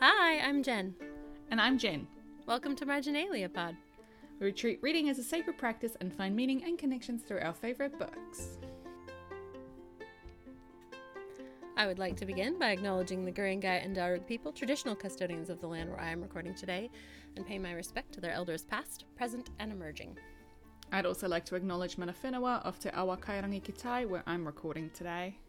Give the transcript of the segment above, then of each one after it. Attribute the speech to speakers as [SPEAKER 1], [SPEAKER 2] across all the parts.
[SPEAKER 1] Hi, I'm Jen.
[SPEAKER 2] And I'm Jen.
[SPEAKER 1] Welcome to Marginalia Pod.
[SPEAKER 2] We treat reading as a sacred practice and find meaning and connections through our favourite books.
[SPEAKER 1] I would like to begin by acknowledging the Guringai and Darug people, traditional custodians of the land where I am recording today, and pay my respect to their elders past, present, and emerging.
[SPEAKER 2] I'd also like to acknowledge Mana Whenua of Te Awa Kairangi ki Tai, where I'm recording today.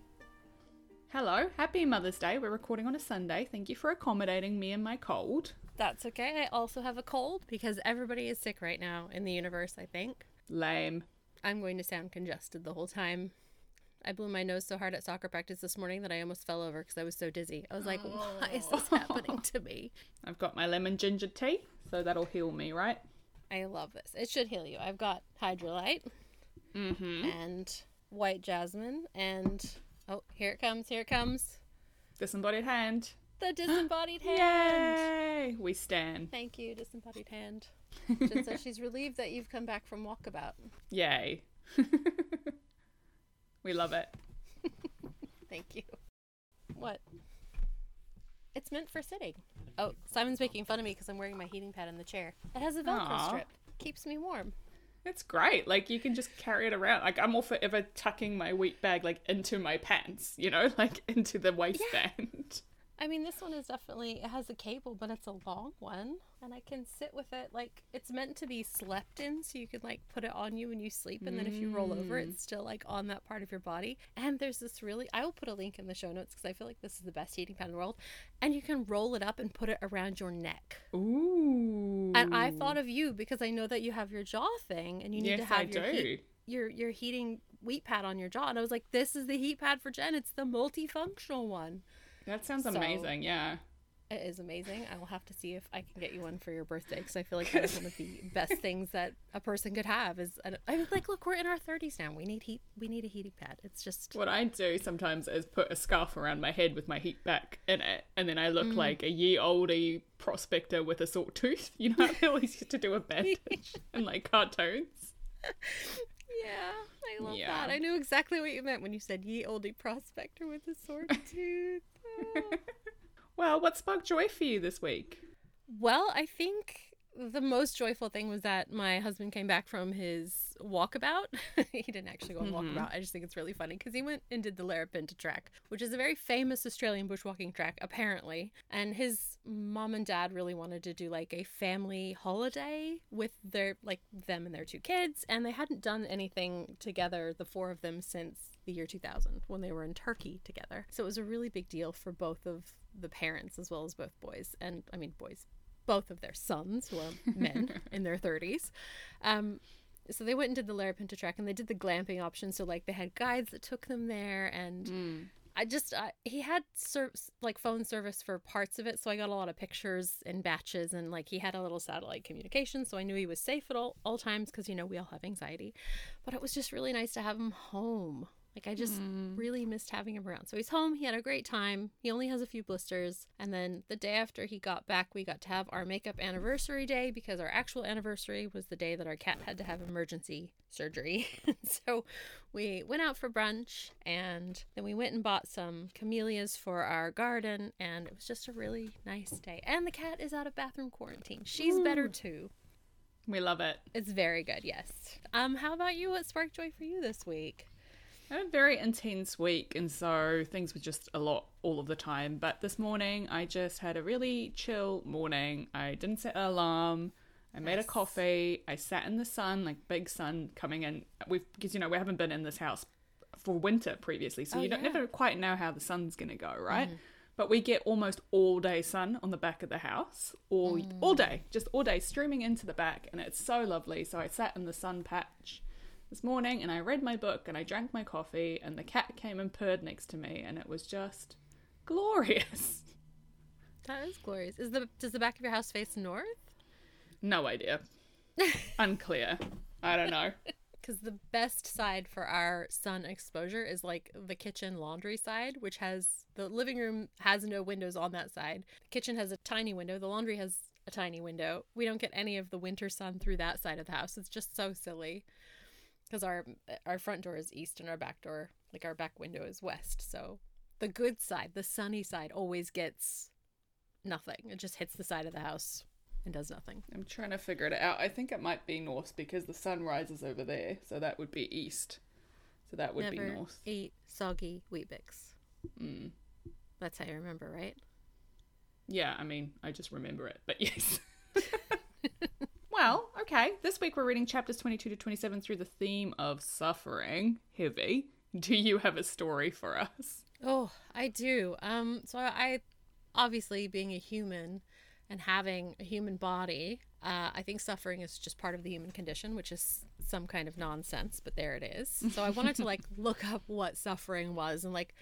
[SPEAKER 2] Hello, happy Mother's Day. We're recording on a Sunday. Thank you for accommodating me and my cold.
[SPEAKER 1] That's okay. I also have a cold because everybody is sick right now in the universe, I think.
[SPEAKER 2] Lame.
[SPEAKER 1] I'm going to sound congested the whole time. I blew my nose so hard at soccer practice this morning that I almost fell over because I was so dizzy. I was like, why is this happening to me?
[SPEAKER 2] I've got my lemon ginger tea, so that'll heal me, right?
[SPEAKER 1] I love this. It should heal you. I've got Hydralyte
[SPEAKER 2] Mm-hmm.
[SPEAKER 1] and white jasmine and oh, here it comes, here it comes.
[SPEAKER 2] Disembodied hand.
[SPEAKER 1] The disembodied hand.
[SPEAKER 2] Yay! We stand.
[SPEAKER 1] Thank you, disembodied hand. Jen says she's relieved that you've come back from walkabout.
[SPEAKER 2] Yay. we love it.
[SPEAKER 1] Thank you. What? It's meant for sitting. Oh, Simon's making fun of me because I'm wearing my heating pad in the chair. It has a Velcro
[SPEAKER 2] Aw.
[SPEAKER 1] strip. Keeps me warm.
[SPEAKER 2] It's great. Like you can just carry it around. Like I'm all forever tucking my wheat bag like into my pants, you know, like into the waistband.
[SPEAKER 1] I mean, this one is definitely, it has a cable, but it's a long one. And I can sit with it. Like, it's meant to be slept in, so you could, like, put it on you when you sleep. And then if you roll over, mm. it's still, like, on that part of your body. And there's this really, I will put a link in the show notes because I feel like this is the best heating pad in the world. And you can roll it up and put it around your neck.
[SPEAKER 2] Ooh.
[SPEAKER 1] And I thought of you because I know that you have your jaw thing and you need
[SPEAKER 2] yes,
[SPEAKER 1] to have
[SPEAKER 2] I
[SPEAKER 1] your heat, your your heating wheat pad on your jaw. And I was like, this is the heat pad for Jen. It's the multifunctional one.
[SPEAKER 2] That sounds
[SPEAKER 1] So-
[SPEAKER 2] amazing. Yeah.
[SPEAKER 1] It is amazing. I will have to see if I can get you one for your birthday because I feel like that is one of the best things that a person could have. Is an, I was like, look, we're in our thirties now. We need heat. We need a heating pad. It's just
[SPEAKER 2] What I do sometimes is put a scarf around my head with my heat back in it, and then I look
[SPEAKER 1] Mm.
[SPEAKER 2] like a year older prospector with a sore tooth. You know, how they always used to do a bandage in like cartoons.
[SPEAKER 1] Yeah. I love
[SPEAKER 2] Yeah.
[SPEAKER 1] that. I knew exactly what you meant when you said ye oldie prospector with a sword tooth. Oh.
[SPEAKER 2] Well, what sparked joy for you this week?
[SPEAKER 1] Well, I think the most joyful thing was that my husband came back from his walkabout. he didn't actually go on mm-hmm. walkabout. I just think it's really funny because he went and did the Larapinta track, which is a very famous Australian bushwalking track, apparently. And his mom and dad really wanted to do like a family holiday with their, like, them and their two kids. And they hadn't done anything together, the four of them, since the year 2000 when they were in Turkey together. So it was a really big deal for both of the parents as well as both boys. And I mean, boys both of their sons, who are men in their 30s. Um, so they went and did the Larapinta track and they did the glamping option. So, like, they had guides that took them there. And I just, I, he had ser- like phone service for parts of it. So I got a lot of pictures in batches. And, like, he had a little satellite communication. So I knew he was safe at all, all times because, you know, we all have anxiety. But it was just really nice to have him home. Like I just really missed having him around. So he's home. He had a great time. He only has a few blisters. And then the day after he got back, we got to have our makeup anniversary day because our actual anniversary was the day that our cat had to have emergency surgery. so we went out for brunch and then we went and bought some camellias for our garden and it was just a really nice day. And the cat is out of bathroom quarantine. She's better too.
[SPEAKER 2] We love it.
[SPEAKER 1] It's very good, yes. Um how about you? What sparked joy for you this week?
[SPEAKER 2] I had a very intense week, and so things were just a lot all of the time. But this morning, I just had a really chill morning. I didn't set an alarm. I made a coffee. I sat in the sun, like big sun coming in. We've because you know we haven't been in this house for winter previously, so
[SPEAKER 1] Oh,
[SPEAKER 2] you don't
[SPEAKER 1] yeah.
[SPEAKER 2] Never quite know how the sun's gonna go, right? But we get almost all day sun on the back of the house, all
[SPEAKER 1] Mm.
[SPEAKER 2] all day, just all day streaming into the back, and it's so lovely. So I sat in the sun patch this morning and I read my book and I drank my coffee and the cat came and purred next to me and it was just glorious.
[SPEAKER 1] That is glorious. Is the does the back of your house face north?
[SPEAKER 2] No idea. Unclear. I don't know.
[SPEAKER 1] Because the best side for our sun exposure is like the kitchen laundry side, which has the living room has no windows on that side. The kitchen has a tiny window. The laundry has a tiny window. We don't get any of the winter sun through that side of the house. It's just so silly. Because our our front door is east and our back door, like our back window is west. So the good side, the sunny side, always gets nothing. It just hits the side of the house and does nothing.
[SPEAKER 2] I'm trying to figure it out. I think it might be north because the sun rises over there, so that would be east. So that would
[SPEAKER 1] Never
[SPEAKER 2] be north.
[SPEAKER 1] eat soggy Weet-Bix.
[SPEAKER 2] Mm.
[SPEAKER 1] That's how you remember, right?
[SPEAKER 2] Yeah, I mean, I just remember it, but yes. well, okay. This week we're reading chapters 22 to 27 through the theme of suffering. Heavy. Do you have a story for us?
[SPEAKER 1] Oh, I do. Um, so I, obviously, being a human and having a human body, uh, I think suffering is just part of the human condition, which is some kind of nonsense, but there it is. So I wanted to like look up what suffering was and like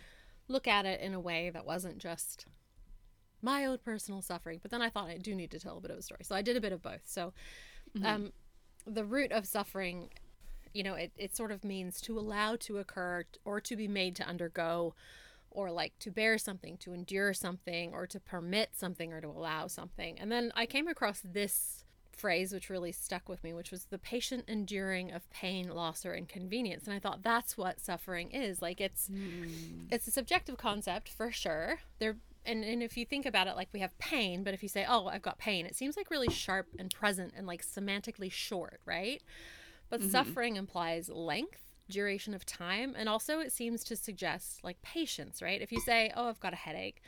[SPEAKER 1] look at it in a way that wasn't just my own personal suffering. But then I thought I do need to tell a bit of a story. So I did a bit of both. So um, the root of suffering, you know, it, it sort of means to allow to occur or to be made to undergo or like to bear something, to endure something, or to permit something or to allow something. And then I came across this phrase which really stuck with me, which was the patient enduring of pain, loss, or inconvenience. And I thought that's what suffering is. Like it's it's a subjective concept for sure. There and, and if you think about it like we have pain, but if you say, Oh, I've got pain, it seems like really sharp and present and like semantically short, right? But suffering implies length, duration of time, and also it seems to suggest like patience, right? If you say, Oh, I've got a headache,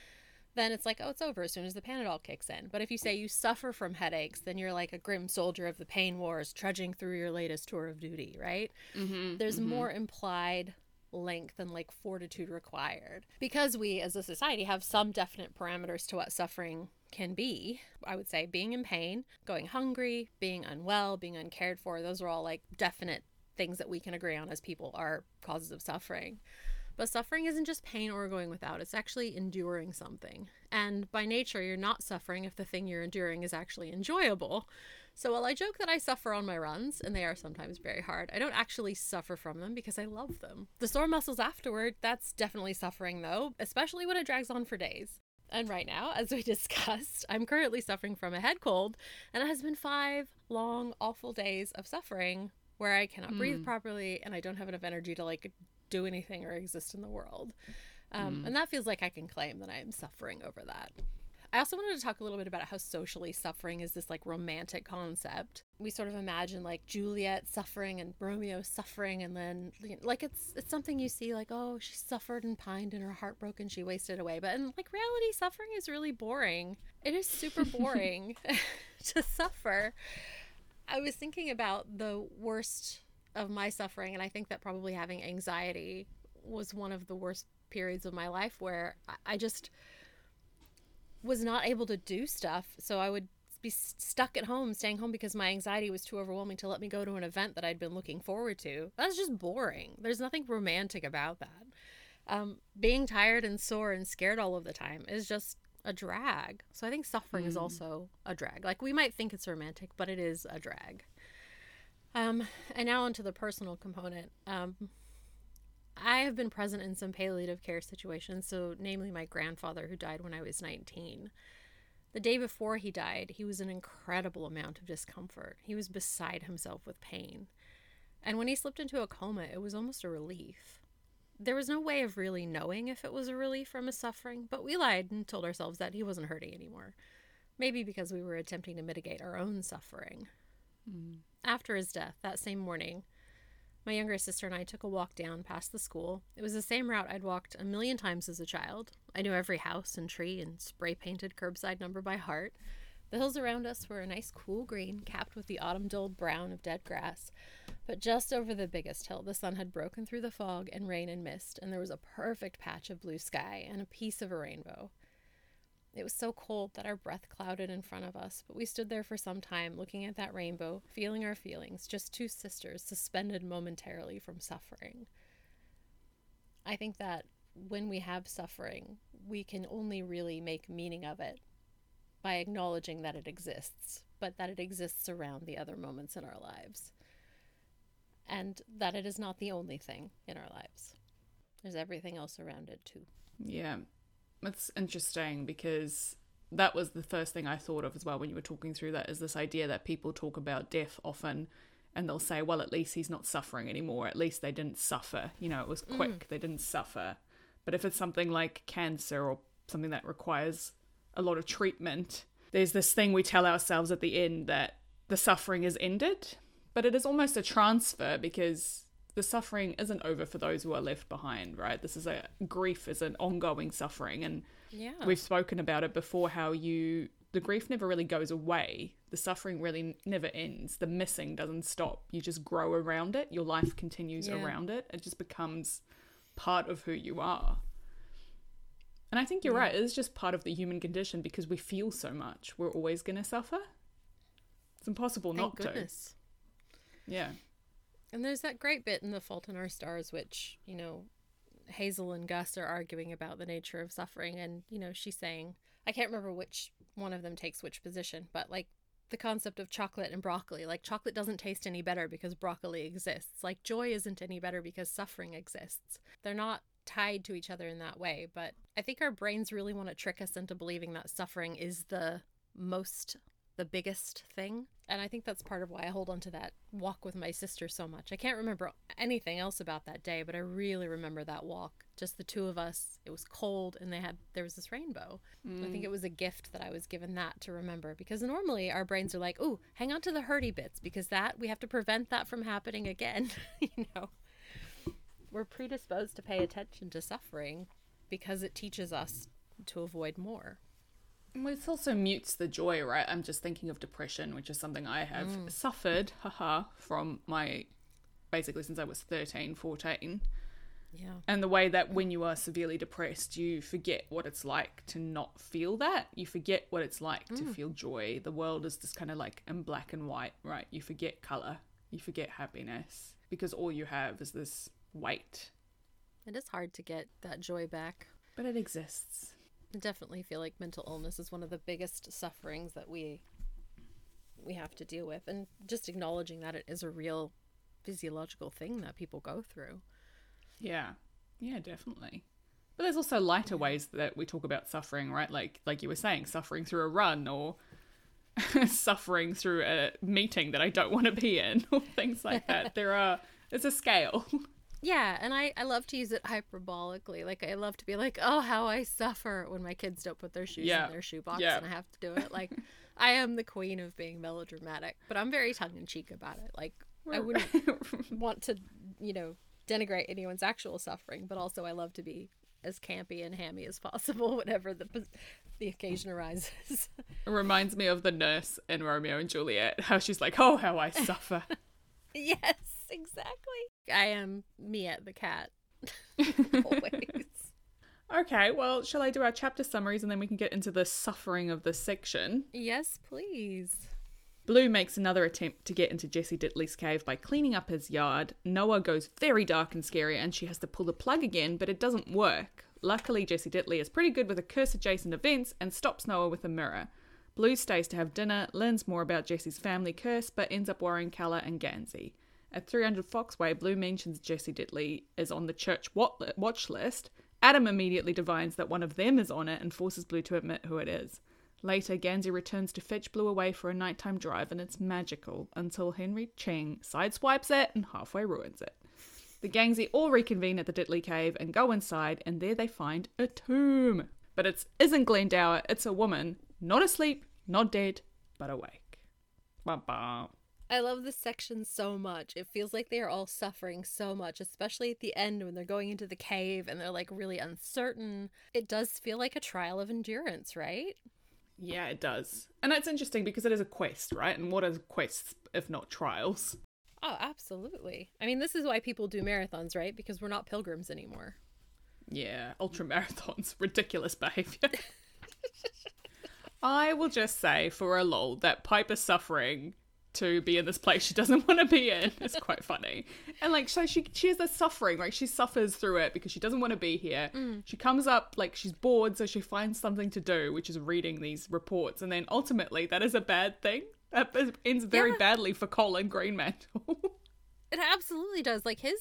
[SPEAKER 1] then it's like, oh, it's over as soon as the Panadol kicks in. But if you say you suffer from headaches, then you're like a grim soldier of the pain wars trudging through your latest tour of duty, right?
[SPEAKER 2] Mm-hmm.
[SPEAKER 1] There's more implied length and like fortitude required. Because we as a society have some definite parameters to what suffering can be, I would say being in pain, going hungry, being unwell, being uncared for, those are all like definite things that we can agree on as people are causes of suffering. But suffering isn't just pain or going without, it's actually enduring something. And by nature, you're not suffering if the thing you're enduring is actually enjoyable. So while I joke that I suffer on my runs, and they are sometimes very hard, I don't actually suffer from them because I love them. The sore muscles afterward, that's definitely suffering though, especially when it drags on for days. And right now, as we discussed, I'm currently suffering from a head cold, and it has been five long, awful days of suffering where I cannot breathe properly and I don't have enough energy to like do anything or exist in the world. Um, And that feels like I can claim that I am suffering over that. I also wanted to talk a little bit about how socially suffering is this like romantic concept. We sort of imagine like Juliet suffering and Romeo suffering, and then you know, like it's it's something you see like oh she suffered and pined and her heart broke and she wasted away. But in like reality, suffering is really boring. It is super boring to suffer. I was thinking about the worst of my suffering, and I think that probably having anxiety was one of the worst periods of my life where I- I just was not able to do stuff. So I would be stuck at home, staying home because my anxiety was too overwhelming to let me go to an event that I'd been looking forward to. That's just boring. There's nothing romantic about that. Um, being tired and sore and scared all of the time is just a drag. So I think suffering is also a drag. Like we might think it's romantic, but it is a drag. Um, and now onto the personal component. Um, I have been present in some palliative care situations, so namely my grandfather who died when I was 19. The day before he died, he was an incredible amount of discomfort. He was beside himself with pain. And when he slipped into a coma, it was almost a relief. There was no way of really knowing if it was a relief from his suffering, but we lied and told ourselves that he wasn't hurting anymore. Maybe because we were attempting to mitigate our own suffering. Mm. After his death, that same morning, my younger sister and I took a walk down past the school. It was the same route I'd walked a million times as a child. I knew every house and tree and spray painted curbside number by heart. The hills around us were a nice cool green, capped with the autumn dulled brown of dead grass. But just over the biggest hill, the sun had broken through the fog and rain and mist, and there was a perfect patch of blue sky and a piece of a rainbow. It was so cold that our breath clouded in front of us, but we stood there for some time looking at that rainbow, feeling our feelings, just two sisters suspended momentarily from suffering. I think that when we have suffering, we can only really make meaning of it by acknowledging that it exists, but that it exists around the other moments in our lives. And that it is not the only thing in our lives. There's everything else around it too.
[SPEAKER 2] Yeah, it's interesting because that was the first thing I thought of as well when you were talking through that is this idea that people talk about death often and they'll say, well, at least he's not suffering anymore. At least they didn't suffer. You know, it was mm. quick, they didn't suffer. But if it's something like cancer or something that requires a lot of treatment, there's this thing we tell ourselves at the end that the suffering is ended, but it is almost a transfer because the suffering isn't over for those who are left behind, right? This is a grief is an ongoing suffering and
[SPEAKER 1] Yeah.
[SPEAKER 2] we've spoken about it before how you the grief never really goes away. The suffering really never ends. The missing doesn't stop. You just grow around it. Your life continues
[SPEAKER 1] Yeah.
[SPEAKER 2] around it. It just becomes part of who you are. And I think you're right. It is just part of the human condition because we feel so much. We're always going to suffer. It's impossible
[SPEAKER 1] Thank
[SPEAKER 2] not
[SPEAKER 1] goodness.
[SPEAKER 2] to. Yeah.
[SPEAKER 1] And there's that great bit in The Fault in Our Stars, which, you know, Hazel and Gus are arguing about the nature of suffering. And, you know, she's saying, I can't remember which one of them takes which position, but like the concept of chocolate and broccoli. Like, chocolate doesn't taste any better because broccoli exists. Like, joy isn't any better because suffering exists. They're not tied to each other in that way. But I think our brains really want to trick us into believing that suffering is the most the biggest thing. And I think that's part of why I hold on to that walk with my sister so much. I can't remember anything else about that day, but I really remember that walk. Just the two of us. It was cold and they had there was this rainbow. I think it mm. was a gift that I was given that to remember because normally our brains are like, "Oh, hang on to the hurty bits because that we have to prevent that from happening again." you know. We're predisposed to pay attention to suffering because it teaches us to avoid more.
[SPEAKER 2] It also mutes the joy, right? I'm just thinking of depression, which is something I have mm. suffered, haha, from my basically since I was 13, 14.
[SPEAKER 1] Yeah.
[SPEAKER 2] And the way that when you are severely depressed, you forget what it's like to not feel that. You forget what it's like to mm. feel joy. The world is just kind of like in black and white, right? You forget color, you forget happiness because all you have is this weight.
[SPEAKER 1] It is hard to get that joy back.
[SPEAKER 2] But it exists.
[SPEAKER 1] I definitely feel like mental illness is one of the biggest sufferings that we we have to deal with and just acknowledging that it is a real physiological thing that people go through.
[SPEAKER 2] Yeah. Yeah, definitely. But there's also lighter ways that we talk about suffering, right? Like like you were saying, suffering through a run or suffering through a meeting that I don't want to be in or things like that. there are there's a scale.
[SPEAKER 1] Yeah, and I, I love to use it hyperbolically. Like I love to be like, oh, how I suffer when my kids don't put their shoes
[SPEAKER 2] Yeah.
[SPEAKER 1] in their shoebox
[SPEAKER 2] Yeah.
[SPEAKER 1] and I have to do it. Like I am the queen of being melodramatic, but I'm very tongue in cheek about it. Like I wouldn't want to, you know, denigrate anyone's actual suffering, but also I love to be as campy and hammy as possible whenever the the occasion arises.
[SPEAKER 2] It reminds me of the nurse in Romeo and Juliet, how she's like, "Oh, how I suffer."
[SPEAKER 1] yes, exactly. I am Mia the cat. Always.
[SPEAKER 2] okay, well, shall I do our chapter summaries and then we can get into the suffering of this section?
[SPEAKER 1] Yes, please.
[SPEAKER 2] Blue makes another attempt to get into Jesse Dittley's cave by cleaning up his yard. Noah goes very dark and scary and she has to pull the plug again, but it doesn't work. Luckily, Jesse Ditley is pretty good with a curse adjacent events and stops Noah with a mirror. Blue stays to have dinner, learns more about Jesse's family curse, but ends up worrying Calla and Gansey. At 300 Fox Way, Blue mentions Jesse Dittley is on the church watch list. Adam immediately divines that one of them is on it and forces Blue to admit who it is. Later, Gansey returns to fetch Blue away for a nighttime drive, and it's magical until Henry Cheng sideswipes it and halfway ruins it. The Gangsey all reconvene at the Dittley cave and go inside, and there they find a tomb. But it isn't Glendower, it's a woman, not asleep, not dead, but awake. Bum, bum.
[SPEAKER 1] I love this section so much. It feels like they are all suffering so much, especially at the end when they're going into the cave and they're like really uncertain. It does feel like a trial of endurance, right?
[SPEAKER 2] Yeah, it does. And that's interesting because it is a quest, right? And what are quests if not trials?
[SPEAKER 1] Oh, absolutely. I mean, this is why people do marathons, right? Because we're not pilgrims anymore.
[SPEAKER 2] Yeah, ultra marathons, ridiculous behavior. I will just say for a lol that Piper's suffering to be in this place she doesn't want to be in It's quite funny. And like so she she has this suffering, like she suffers through it because she doesn't want to be here. Mm. She comes up like she's bored so she finds something to do, which is reading these reports and then ultimately that is a bad thing. That ends very
[SPEAKER 1] Yeah.
[SPEAKER 2] badly for Colin Greenmantle.
[SPEAKER 1] It absolutely does. Like his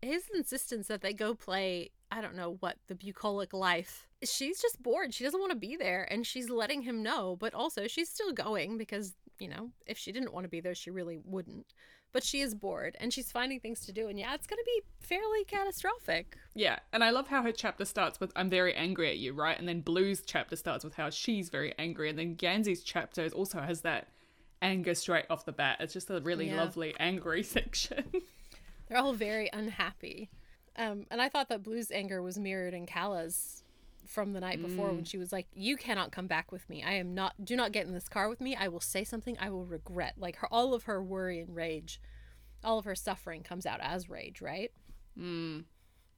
[SPEAKER 1] his insistence that they go play, I don't know what, the bucolic life. She's just bored. She doesn't want to be there and she's letting him know, but also she's still going because, you know, if she didn't want to be there, she really wouldn't. but she is bored and she's finding things to do. And yeah, it's going to be fairly catastrophic.
[SPEAKER 2] Yeah, and I love how her chapter starts with "I'm very angry at you," right? And then Blue's chapter starts with how she's very angry, and then Gansey's chapter also has that anger straight off the bat. It's just a really
[SPEAKER 1] Yeah.
[SPEAKER 2] lovely angry section.
[SPEAKER 1] They're all very unhappy. Um, and I thought that Blue's anger was mirrored in Calla's from the night before when she was like, "You cannot come back with me. I am not. Do not get in this car with me. I will say something I will regret." Like her, all of her worry and rage, all of her suffering comes out as rage, right? Mm.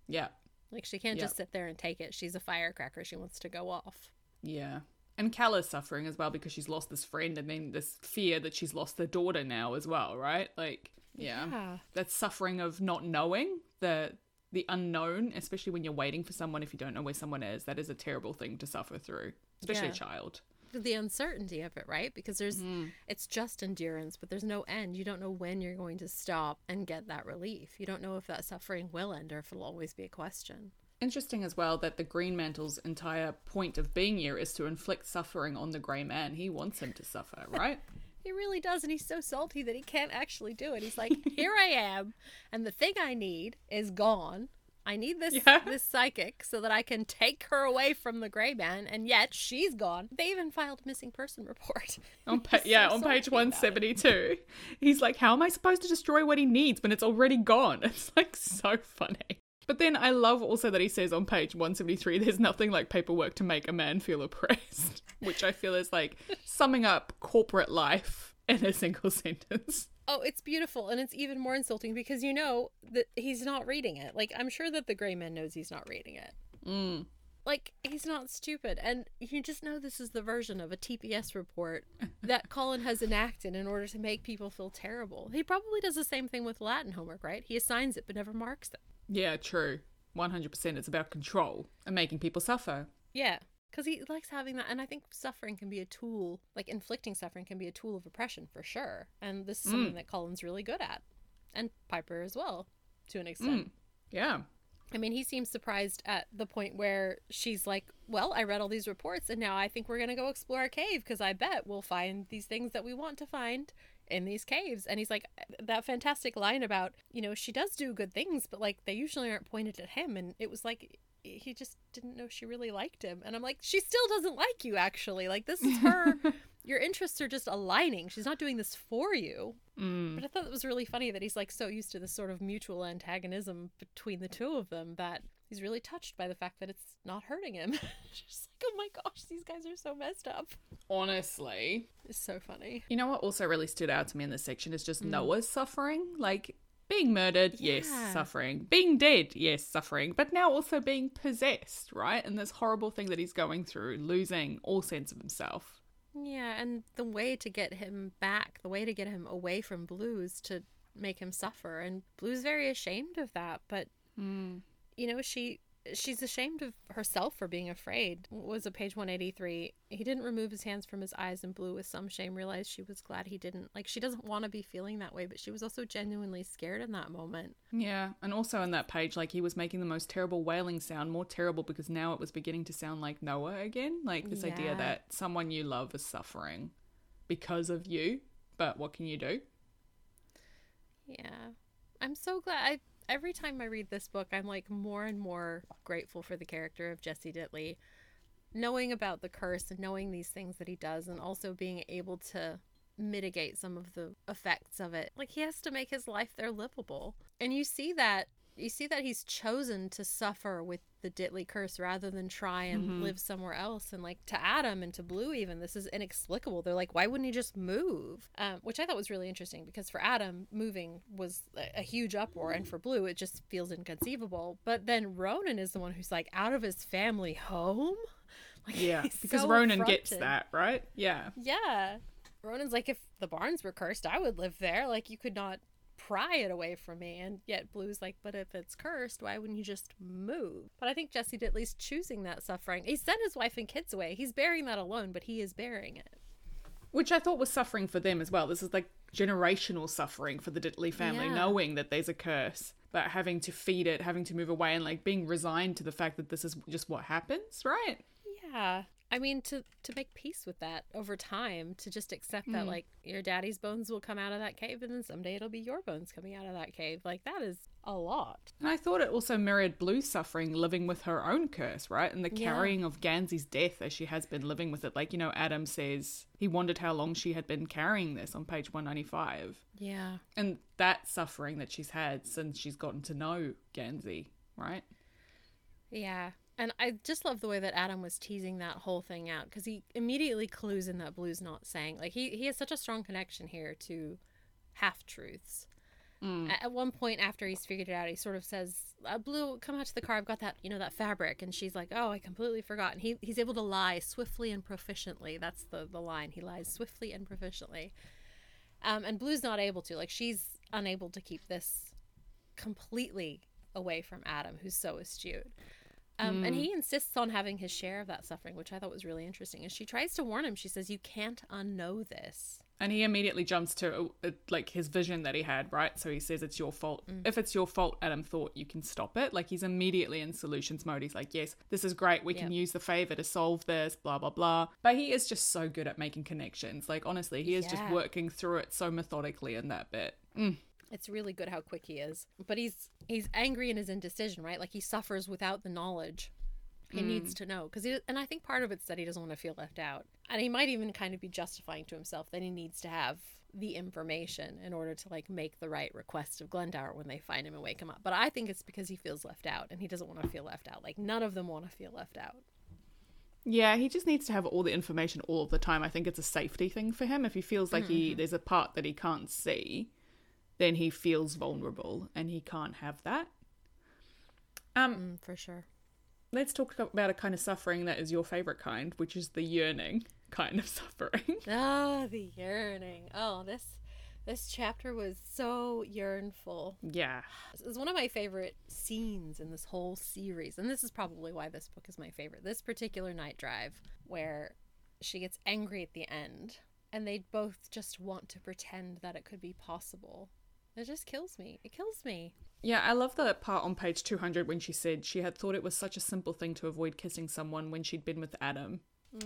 [SPEAKER 2] yeah,
[SPEAKER 1] Like she can't just sit there and take it. She's a firecracker. She wants to go off.
[SPEAKER 2] yeah. And Call's suffering as well because she's lost this friend, and then this fear that she's lost the daughter now as well, right? Like, yeah,
[SPEAKER 1] Yeah.
[SPEAKER 2] that suffering of not knowing the the unknown, especially when you're waiting for someone if you don't know where someone is. That is a terrible thing to suffer through, especially
[SPEAKER 1] Yeah.
[SPEAKER 2] a child.
[SPEAKER 1] the uncertainty of it, right? Because there's mm. it's just endurance, but there's no end. You don't know when you're going to stop and get that relief. You don't know if that suffering will end or if it'll always be a question.
[SPEAKER 2] Interesting as well that the Greenmantle's entire point of being here is to inflict suffering on the Grey Man. He wants him to suffer, right?
[SPEAKER 1] He really does, and he's so salty that he can't actually do it. He's like, "Here I am, and the thing I need is gone. I need this
[SPEAKER 2] Yeah.
[SPEAKER 1] this psychic so that I can take her away from the gray man, and yet she's gone." They even filed a missing person report.
[SPEAKER 2] On pa- yeah,
[SPEAKER 1] so
[SPEAKER 2] on page
[SPEAKER 1] about it.
[SPEAKER 2] 172. He's like, How am I supposed to destroy what he needs when it's already gone? It's like so funny. But then I love also that he says on page 173 there's nothing like paperwork to make a man feel oppressed, which I feel is like summing up corporate life in a single sentence.
[SPEAKER 1] Oh, it's beautiful, and it's even more insulting because you know that he's not reading it. Like I'm sure that the gray man knows he's not reading it.
[SPEAKER 2] Mm.
[SPEAKER 1] Like he's not stupid, and you just know this is the version of a TPS report that Colin has enacted in order to make people feel terrible. He probably does the same thing with Latin homework, right? He assigns it but never marks it.
[SPEAKER 2] Yeah, true. 100% it's about control and making people suffer.
[SPEAKER 1] Yeah, because he likes having that, and I think suffering can be a tool, like inflicting suffering can be a tool of oppression for sure. And this is something mm. that Colin's really good at, and Piper as well, to an extent.
[SPEAKER 2] Mm, yeah.
[SPEAKER 1] I mean, he seems surprised at the point where she's like, Well, I read all these reports and now I think we're going to go explore a cave because I bet we'll find these things that we want to find in these caves. And he's like, That fantastic line about, you know, she does do good things, but like they usually aren't pointed at him. And it was like, he just didn't know she really liked him. And I'm like, She still doesn't like you, actually. Like, this is her. Your interests are just aligning. She's not doing this for you.
[SPEAKER 2] Mm.
[SPEAKER 1] But I thought it was really funny that he's like so used to this sort of mutual antagonism between the two of them that he's really touched by the fact that it's not hurting him. Just like, oh my gosh, these guys are so messed up.
[SPEAKER 2] Honestly,
[SPEAKER 1] It's so funny.
[SPEAKER 2] You know what also really stood out to me in this section is just mm. Noah's suffering. Like being murdered, yes, suffering. Being dead, yes, suffering. But now also being possessed, right? And this horrible thing that he's going through, losing all sense of himself.
[SPEAKER 1] Yeah, and the way to get him back, the way to get him away from Blues to make him suffer, and Blue's very ashamed of that. But hmm. You know, she she's ashamed of herself for being afraid. What was a page one eighty three? He didn't remove his hands from his eyes, and Blue, with some shame, realized she was glad he didn't. Like she doesn't want to be feeling that way, but she was also genuinely scared in that moment.
[SPEAKER 2] Yeah, and also on that page, like he was making the most terrible wailing sound, more terrible because now it was beginning to sound like Noah again. Like this
[SPEAKER 1] Yeah.
[SPEAKER 2] idea that someone you love is suffering because of you, but what can you do?
[SPEAKER 1] Yeah. I'm so glad I every time I read this book I'm like more and more grateful for the character of Jesse Dittley. Knowing about the curse and knowing these things that he does and also being able to mitigate some of the effects of it. Like he has to make his life there livable. And you see that you see that he's chosen to suffer with the Dittley curse rather than try and live somewhere else. And like to Adam and to Blue, even this is inexplicable. They're like, why wouldn't he just move? Um, which I thought was really interesting because for Adam, moving was a, a huge uproar, and for Blue, it just feels inconceivable. But then Ronan is the one who's like out of his family home. Like,
[SPEAKER 2] Yeah, because
[SPEAKER 1] so
[SPEAKER 2] Ronan gets that, right? Yeah.
[SPEAKER 1] Yeah. Ronan's like, if the barns were cursed, I would live there. Like, you could not pry it away from me. And yet Blue's like, but if it's cursed, why wouldn't you just move? But I think Jesse Dittley's choosing that suffering. He sent his wife and kids away. He's bearing that alone, but he is bearing it.
[SPEAKER 2] Which I thought was suffering for them as well. This is like generational suffering for the Ditley family,
[SPEAKER 1] Yeah.
[SPEAKER 2] knowing that there's a curse, but having to feed it, having to move away, and like being resigned to the fact that this is just what happens, right?
[SPEAKER 1] Yeah. I mean, to to make peace with that over time, to just accept that
[SPEAKER 2] Mm.
[SPEAKER 1] like your daddy's bones will come out of that cave, and then someday it'll be your bones coming out of that cave. Like that is a lot.
[SPEAKER 2] And I thought it also mirrored Blue's suffering living with her own curse, right? And the
[SPEAKER 1] Yeah.
[SPEAKER 2] carrying of Gansey's death as she has been living with it. Like, you know, Adam says he wondered how long she had been carrying this on page 195.
[SPEAKER 1] Yeah.
[SPEAKER 2] And that suffering that she's had since she's gotten to know Gansey, right?
[SPEAKER 1] Yeah. And I just love the way that Adam was teasing that whole thing out because he immediately clues in that Blue's not saying. Like, he, he has such a strong connection here to half truths. A- At one point after he's figured it out, he sort of says, uh, "Blue, come out to the car. I've got that, you know, that fabric." And she's like, "Oh, I completely forgot." And he he's able to lie swiftly and proficiently. That's the the line. He lies swiftly and proficiently. Um, and Blue's not able to. Like, she's unable to keep this completely away from Adam, who's so astute. Um, And he insists on having his share of that suffering, which I thought was really interesting. And she tries to warn him. She says, "You can't unknow this."
[SPEAKER 2] And he immediately jumps to uh, like his vision that he had, right? So he says it's your fault. If it's your fault, Adam thought you can stop it. Like he's immediately in solutions mode. He's like, "Yes, this is great. We can use the favor to solve this." Blah blah blah. But he is just so good at making connections. Like honestly, he is just working through it so methodically in that bit. Mm.
[SPEAKER 1] It's really good how quick he is. But he's he's angry in his indecision, right? Like he suffers without the knowledge. He hmm. needs to know because, and I think part of it's that he doesn't want to feel left out, and he might even kind of be justifying to himself that he needs to have the information in order to like make the right request of Glendower when they find him and wake him up. But I think it's because he feels left out, and he doesn't want to feel left out. Like none of them want to feel left out.
[SPEAKER 2] Yeah, he just needs to have all the information all of the time. I think it's a safety thing for him. If he feels like he mm-hmm. there's a part that he can't see, then he feels vulnerable and he can't have that. Um,
[SPEAKER 1] Mm, for sure.
[SPEAKER 2] let's talk about a kind of suffering that is your favorite kind, which is the yearning kind of suffering.
[SPEAKER 1] Ah, the yearning. Oh, this this chapter was so yearnful.
[SPEAKER 2] yeah.
[SPEAKER 1] It's one of my favorite scenes in this whole series, and this is probably why this book is my favorite. This particular night drive, where she gets angry at the end, and they both just want to pretend that it could be possible. It just kills me. It kills me.
[SPEAKER 2] Yeah, I love that part on page 200 when she said she had thought it was such a simple thing to avoid kissing someone when she'd been with Adam.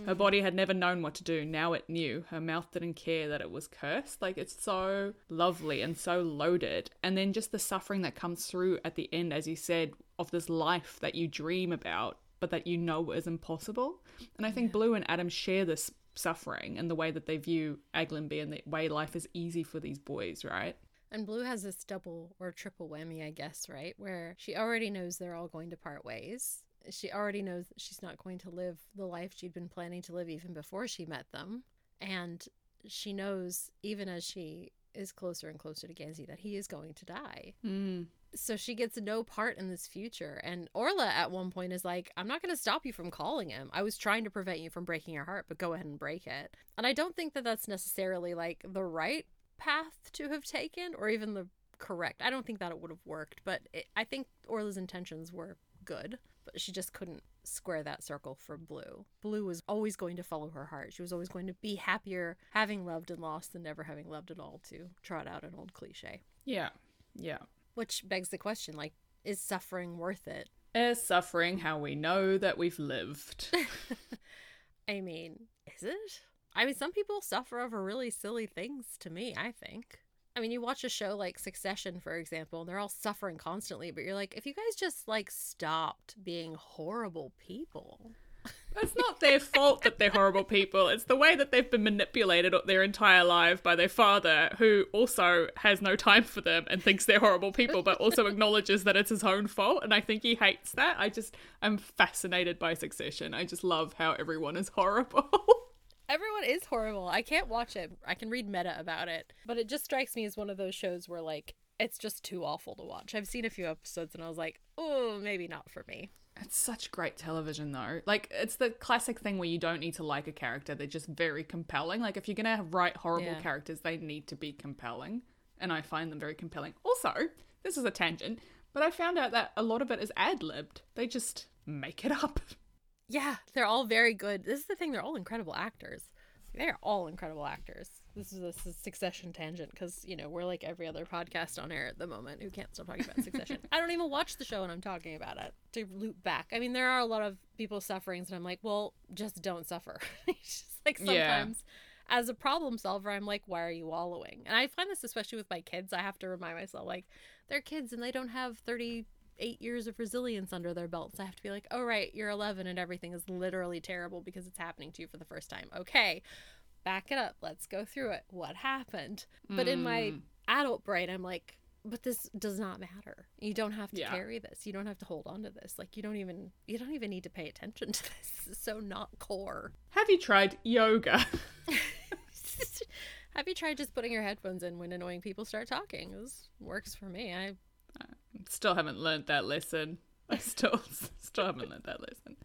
[SPEAKER 2] Her mm. body had never known what to do. Now it knew. Her mouth didn't care that it was cursed. Like, it's so lovely and so loaded. And then just the suffering that comes through at the end, as you said, of this life that you dream about, but that you know is impossible. And I think Blue and Adam share this suffering and the way that they view Aglionby and the way life is easy for these boys, right?
[SPEAKER 1] And Blue has this double or triple whammy, I guess, right? Where she already knows they're all going to part ways. She already knows that she's not going to live the life she'd been planning to live even before she met them. And she knows, even as she is closer and closer to Gansey, that he is going to die.
[SPEAKER 2] Mm.
[SPEAKER 1] So she gets no part in this future. And Orla at one point is like, I'm not going to stop you from calling him. I was trying to prevent you from breaking your heart, but go ahead and break it. And I don't think that that's necessarily like the right path to have taken or even the correct. I don't think that it would have worked, but it, I think Orla's intentions were good, but she just couldn't square that circle for Blue. Blue was always going to follow her heart. She was always going to be happier having loved and lost than never having loved at all, to trot out an old cliche.
[SPEAKER 2] Yeah. Yeah.
[SPEAKER 1] Which begs the question like, is suffering worth it?
[SPEAKER 2] Is suffering how we know that we've lived?
[SPEAKER 1] I mean, is it? I mean, some people suffer over really silly things to me, I think. I mean, you watch a show like Succession, for example, and they're all suffering constantly, but you're like, if you guys just like stopped being horrible people.
[SPEAKER 2] It's not their fault that they're horrible people. It's the way that they've been manipulated their entire life by their father, who also has no time for them and thinks they're horrible people, but also acknowledges that it's his own fault. And I think he hates that. I just, I'm fascinated by Succession. I just love how everyone is horrible.
[SPEAKER 1] Everyone is horrible. I can't watch it. I can read meta about it, but it just strikes me as one of those shows where like it's just too awful to watch. I've seen a few episodes and I was like, oh, maybe not for me.
[SPEAKER 2] It's such great television, though. Like, it's the classic thing where you don't need to like a character, they're just very compelling. Like, if you're going to write horrible
[SPEAKER 1] Yeah.
[SPEAKER 2] characters, they need to be compelling. And I find them very compelling. Also, this is a tangent, but I found out that a lot of it is ad libbed. They just make it up.
[SPEAKER 1] Yeah, they're all very good. This is the thing, they're all incredible actors. They're all incredible actors. this is a succession tangent because you know we're like every other podcast on air at the moment who can't stop talking about succession i don't even watch the show and i'm talking about it to loop back i mean there are a lot of people's sufferings and i'm like well just don't suffer just like
[SPEAKER 2] Yeah.
[SPEAKER 1] sometimes as a problem solver i'm like why are you wallowing and i find this especially with my kids i have to remind myself like they're kids and they don't have 38 years of resilience under their belts i have to be like oh right you're 11 and everything is literally terrible because it's happening to you for the first time okay back it up. Let's go through it. What happened? But in my
[SPEAKER 2] Mm.
[SPEAKER 1] adult brain, I'm like, but this does not matter. You don't have to
[SPEAKER 2] Yeah.
[SPEAKER 1] carry this. You don't have to hold on to this. Like you don't even you don't even need to pay attention to this. It's so not core.
[SPEAKER 2] Have you tried yoga?
[SPEAKER 1] have you tried just putting your headphones in when annoying people start talking? This works for me. I
[SPEAKER 2] still haven't learned that lesson. I still still haven't learned that lesson.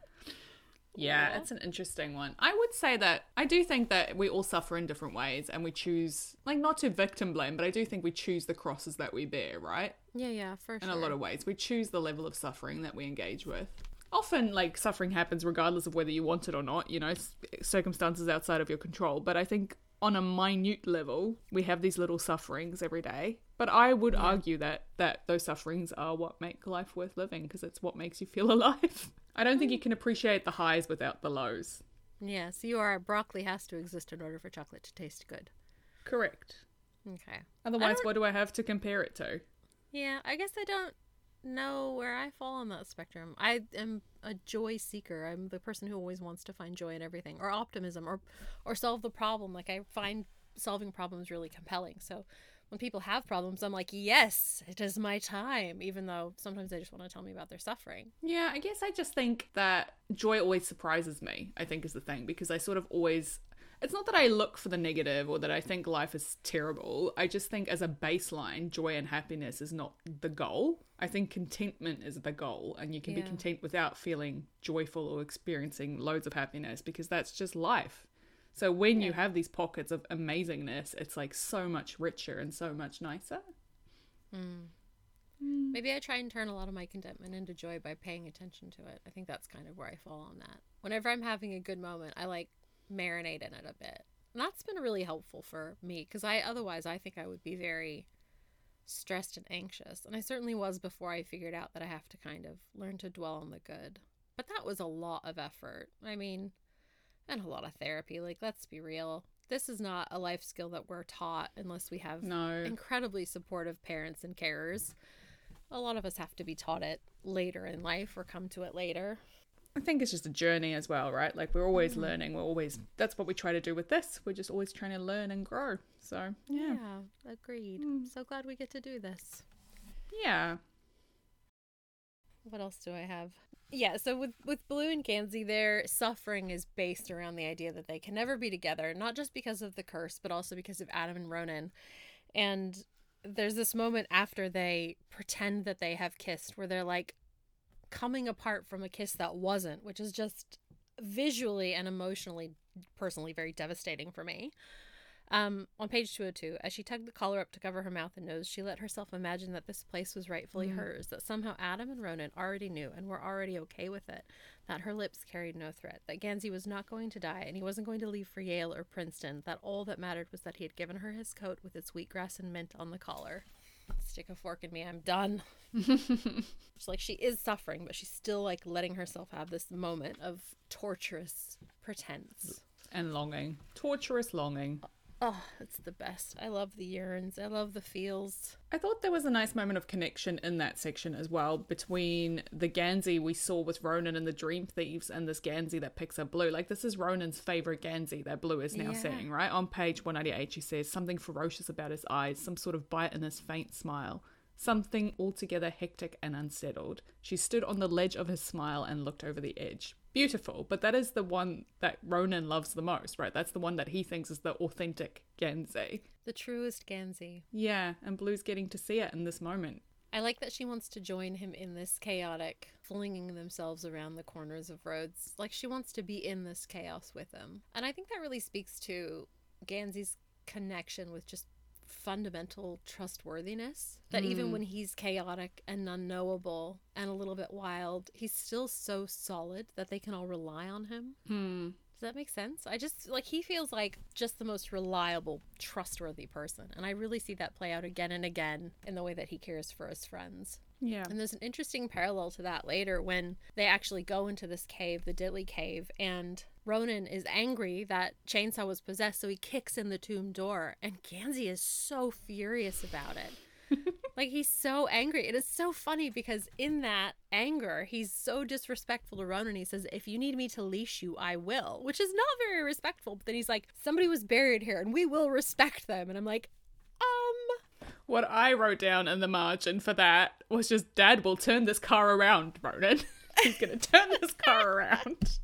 [SPEAKER 2] Yeah,
[SPEAKER 1] Aw.
[SPEAKER 2] it's an interesting one. I would say that I do think that we all suffer in different ways and we choose like not to victim blame, but I do think we choose the crosses that we bear, right?
[SPEAKER 1] yeah yeah for
[SPEAKER 2] In
[SPEAKER 1] sure.
[SPEAKER 2] In a lot of ways. We choose the level of suffering that we engage with. Often like suffering happens regardless of whether you want it or not, you know, circumstances outside of your control, but I think on a minute level, we have these little sufferings every day. But I would argue that that those sufferings are what make life worth living because it's what makes you feel alive. I don't think you can appreciate the highs without the lows.
[SPEAKER 1] yeah. So you are broccoli has to exist in order for chocolate to taste good.
[SPEAKER 2] Correct.
[SPEAKER 1] Okay.
[SPEAKER 2] Otherwise, what do I have to compare it to?
[SPEAKER 1] Yeah, I guess I don't know where I fall on that spectrum. I am a joy seeker. I'm the person who always wants to find joy in everything or optimism or or solve the problem. Like I find solving problems really compelling. So when people have problems, I'm like, "Yes, it is my time," even though sometimes they just want to tell me about their suffering.
[SPEAKER 2] Yeah, I guess I just think that joy always surprises me, I think is the thing, because I sort of always. It's not that I look for the negative or that I think life is terrible. I just think as a baseline, joy and happiness is not the goal. I think contentment is the goal, and you can be content without feeling joyful or experiencing loads of happiness because that's just life. So when you have these pockets of amazingness, it's like so much richer and so much nicer. Hmm. Hmm.
[SPEAKER 1] Maybe I try and turn a lot of my contentment into joy by paying attention to it. I think that's kind of where I fall on that. Whenever I'm having a good moment, I like marinate in it a bit. And that's been really helpful for me because I otherwise I think I would be very stressed and anxious. And I certainly was before I figured out that I have to kind of learn to dwell on the good. But that was a lot of effort. I mean, and a lot of therapy. Like, let's be real. This is not a life skill that we're taught unless we have
[SPEAKER 2] No.
[SPEAKER 1] incredibly supportive parents and carers. A lot of us have to be taught it later in life or come to it later.
[SPEAKER 2] I think it's just a journey as well, right? Like we're always mm. learning. We're always that's what we try to do with this. We're just always trying to learn and grow. So yeah,
[SPEAKER 1] agreed.
[SPEAKER 2] Mm.
[SPEAKER 1] So glad we get to do this.
[SPEAKER 2] yeah.
[SPEAKER 1] What else do I have? Yeah, so with with Blue and Gansey, their suffering is based around the idea that they can never be together, not just because of the curse, but also because of Adam and Ronan. And there's this moment after they pretend that they have kissed where they're like coming apart from a kiss that wasn't, which is just visually and emotionally personally very devastating for me. Um, on page 202, as she tugged the collar up to cover her mouth and nose, she let herself imagine that this place was rightfully
[SPEAKER 2] Mm.
[SPEAKER 1] hers, that somehow Adam and Ronan already knew and were already okay with it, that her lips carried no threat, that Gansey was not going to die and he wasn't going to leave for Yale or Princeton, that all that mattered was that he had given her his coat with its wheatgrass and mint on the collar. Stick a fork in me, I'm done. It's like she is suffering, but she's still like letting herself have this moment of torturous pretense.
[SPEAKER 2] And longing, torturous longing.
[SPEAKER 1] Oh, it's the best. I love the yearns. I love the feels.
[SPEAKER 2] I thought there was a nice moment of connection in that section as well between the Gansey we saw with Ronan and the Dream Thieves and this Gansey that picks up Blue. Like, this is Ronan's favorite Gansey that Blue is now
[SPEAKER 1] Yeah.
[SPEAKER 2] seeing, right? On page 198, she says something ferocious about his eyes, some sort of bite in his faint smile, something altogether hectic and unsettled. She stood on the ledge of his smile and looked over the edge. Beautiful, but that is the one that Ronan loves the most, right? That's the one that he thinks is the authentic Gansey.
[SPEAKER 1] The truest Gansey.
[SPEAKER 2] Yeah, and Blue's getting to see it in this moment.
[SPEAKER 1] I like that she wants to join him in this chaotic flinging themselves around the corners of roads. Like she wants to be in this chaos with him. And I think that really speaks to Gansey's connection with just fundamental trustworthiness. That even
[SPEAKER 2] Mm.
[SPEAKER 1] when he's chaotic and unknowable and a little bit wild, he's still so solid that they can all rely on him.
[SPEAKER 2] Hmm.
[SPEAKER 1] Does that make sense? I just like he feels like just the most reliable, trustworthy person. And I really see that play out again and again in the way that he cares for his friends.
[SPEAKER 2] Yeah.
[SPEAKER 1] And there's an interesting parallel to that later when they actually go into this cave, the Dittley cave, and Ronan is angry that Chainsaw was possessed, so he kicks in the tomb door, and Gansey is so furious about it. like he's so angry. It is so funny because in that anger, he's so disrespectful to Ronan. He says, "If you need me to leash you, I will," which is not very respectful. But then he's like, "Somebody was buried here, and we will respect them." And I'm like,
[SPEAKER 2] What I wrote down in the margin for that was just Dad will turn this car around, Ronan. He's gonna turn this car around.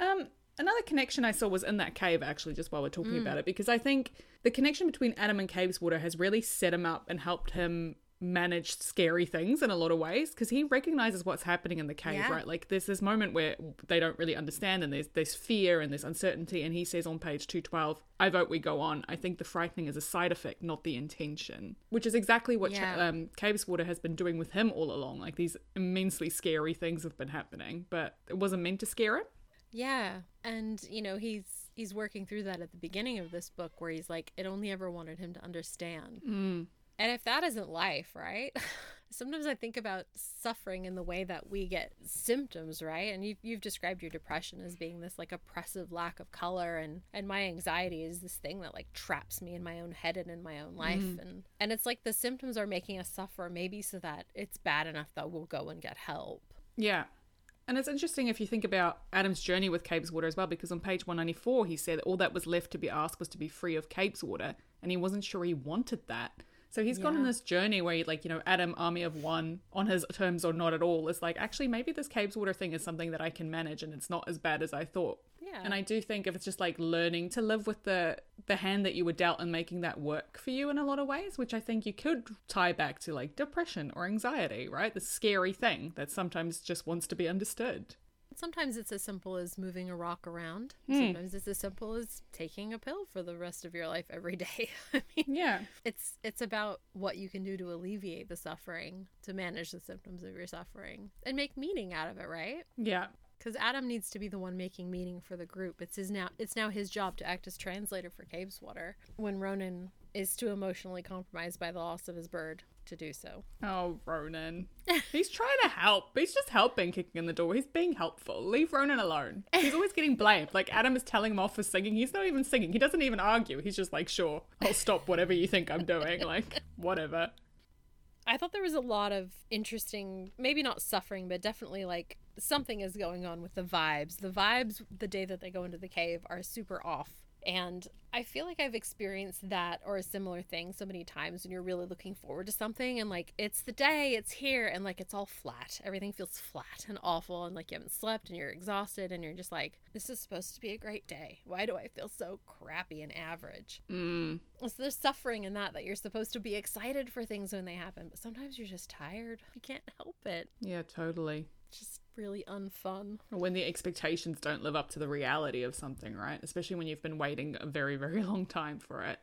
[SPEAKER 2] Um, another connection I saw was in that cave actually, just while we're talking about it, because I think the connection between Adam and Cabeswater has really set him up and helped him manage scary things in a lot of ways because he recognizes what's happening in the cave
[SPEAKER 1] Yeah.
[SPEAKER 2] right like there's this moment where they don't really understand and there's there's fear and there's uncertainty and he says on page 212 i vote we go on i think the frightening is a side effect not the intention which is exactly what
[SPEAKER 1] Yeah.
[SPEAKER 2] um, Cabeswater has been doing with him all along like these immensely scary things have been happening but it wasn't meant to scare him
[SPEAKER 1] Yeah, and you know he's he's working through that at the beginning of this book where he's like, it only ever wanted him to understand.
[SPEAKER 2] mm.
[SPEAKER 1] And if that isn't life, right? Sometimes I think about suffering in the way that we get symptoms, right? And you've, you've described your depression as being this like oppressive lack of color, and and my anxiety is this thing that like traps me in my own head and in my own life, mm-hmm. and and it's like the symptoms are making us suffer, maybe so that it's bad enough that we'll go and get help.
[SPEAKER 2] Yeah. And it's interesting if you think about Adam's journey with Cabeswater as well, because on page 194, he said all that was left to be asked was to be free of Cabeswater, and he wasn't sure he wanted that. So he's gone on this journey where, like, you know, Adam, army of one, on his terms or not at all, is like, actually, maybe this Cabeswater thing is something that I can manage, and it's not as bad as I thought.
[SPEAKER 1] Yeah.
[SPEAKER 2] And I do think if it's just like learning to live with the the hand that you were dealt and making that work for you in a lot of ways, which I think you could tie back to like depression or anxiety, right? The scary thing that sometimes just wants to be understood.
[SPEAKER 1] Sometimes it's as simple as moving a rock around.
[SPEAKER 2] Hmm.
[SPEAKER 1] Sometimes it's as simple as taking a pill for the rest of your life every day. I mean,
[SPEAKER 2] Yeah.
[SPEAKER 1] it's it's about what you can do to alleviate the suffering, to manage the symptoms of your suffering, and make meaning out of it, right?
[SPEAKER 2] Yeah.
[SPEAKER 1] Because Adam needs to be the one making meaning for the group. It's his now. It's now his job to act as translator for Cabeswater when Ronan is too emotionally compromised by the loss of his bird to do so.
[SPEAKER 2] Oh, Ronan. He's trying to help. He's just helping, kicking in the door. He's being helpful. Leave Ronan alone. He's always getting blamed. Like, Adam is telling him off for singing. He's not even singing. He doesn't even argue. He's just like, sure, I'll stop whatever you think I'm doing. Like, whatever.
[SPEAKER 1] I thought there was a lot of interesting, maybe not suffering, but definitely like something is going on with the vibes. The vibes the day that they go into the cave are super off. And I feel like I've experienced that or a similar thing so many times when you're really looking forward to something and like it's the day, it's here, and like it's all flat. Everything feels flat and awful, and like you haven't slept and you're exhausted, and you're just like, this is supposed to be a great day. Why do I feel so crappy and average?
[SPEAKER 2] Mm.
[SPEAKER 1] So there's suffering in that that you're supposed to be excited for things when they happen, but sometimes you're just tired. You can't help it.
[SPEAKER 2] Yeah, totally.
[SPEAKER 1] Just really unfun.
[SPEAKER 2] When the expectations don't live up to the reality of something, right? Especially when you've been waiting a very, very long time for it.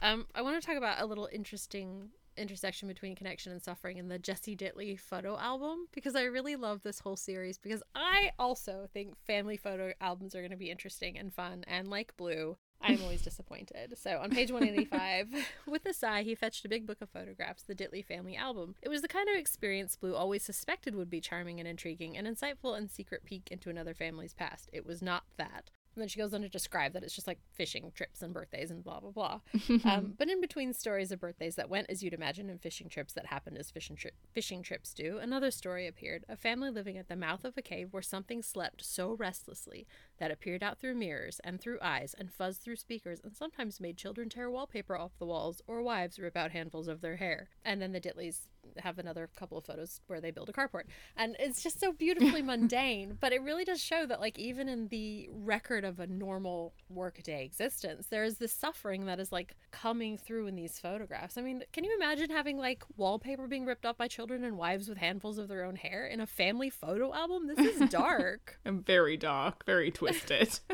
[SPEAKER 1] Um, I want to talk about a little interesting intersection between connection and suffering in the Jesse Dittley photo album because I really love this whole series because I also think family photo albums are going to be interesting and fun and like Blue. I'm always disappointed. So on page 185, with a sigh, he fetched a big book of photographs, the Dittley family album. It was the kind of experience Blue always suspected would be charming and intriguing, an insightful and secret peek into another family's past. It was not that. And then she goes on to describe that it's just like fishing trips and birthdays and blah, blah, blah. um, but in between stories of birthdays that went as you'd imagine and fishing trips that happened as fishing, tri- fishing trips do, another story appeared a family living at the mouth of a cave where something slept so restlessly that it peered out through mirrors and through eyes and fuzzed through speakers and sometimes made children tear wallpaper off the walls or wives rip out handfuls of their hair. And then the Dittleys have another couple of photos where they build a carport. And it's just so beautifully mundane, but it really does show that like even in the record of a normal workday existence, there is this suffering that is like coming through in these photographs. I mean, can you imagine having like wallpaper being ripped off by children and wives with handfuls of their own hair in a family photo album? This is dark.
[SPEAKER 2] And very dark, very twisted.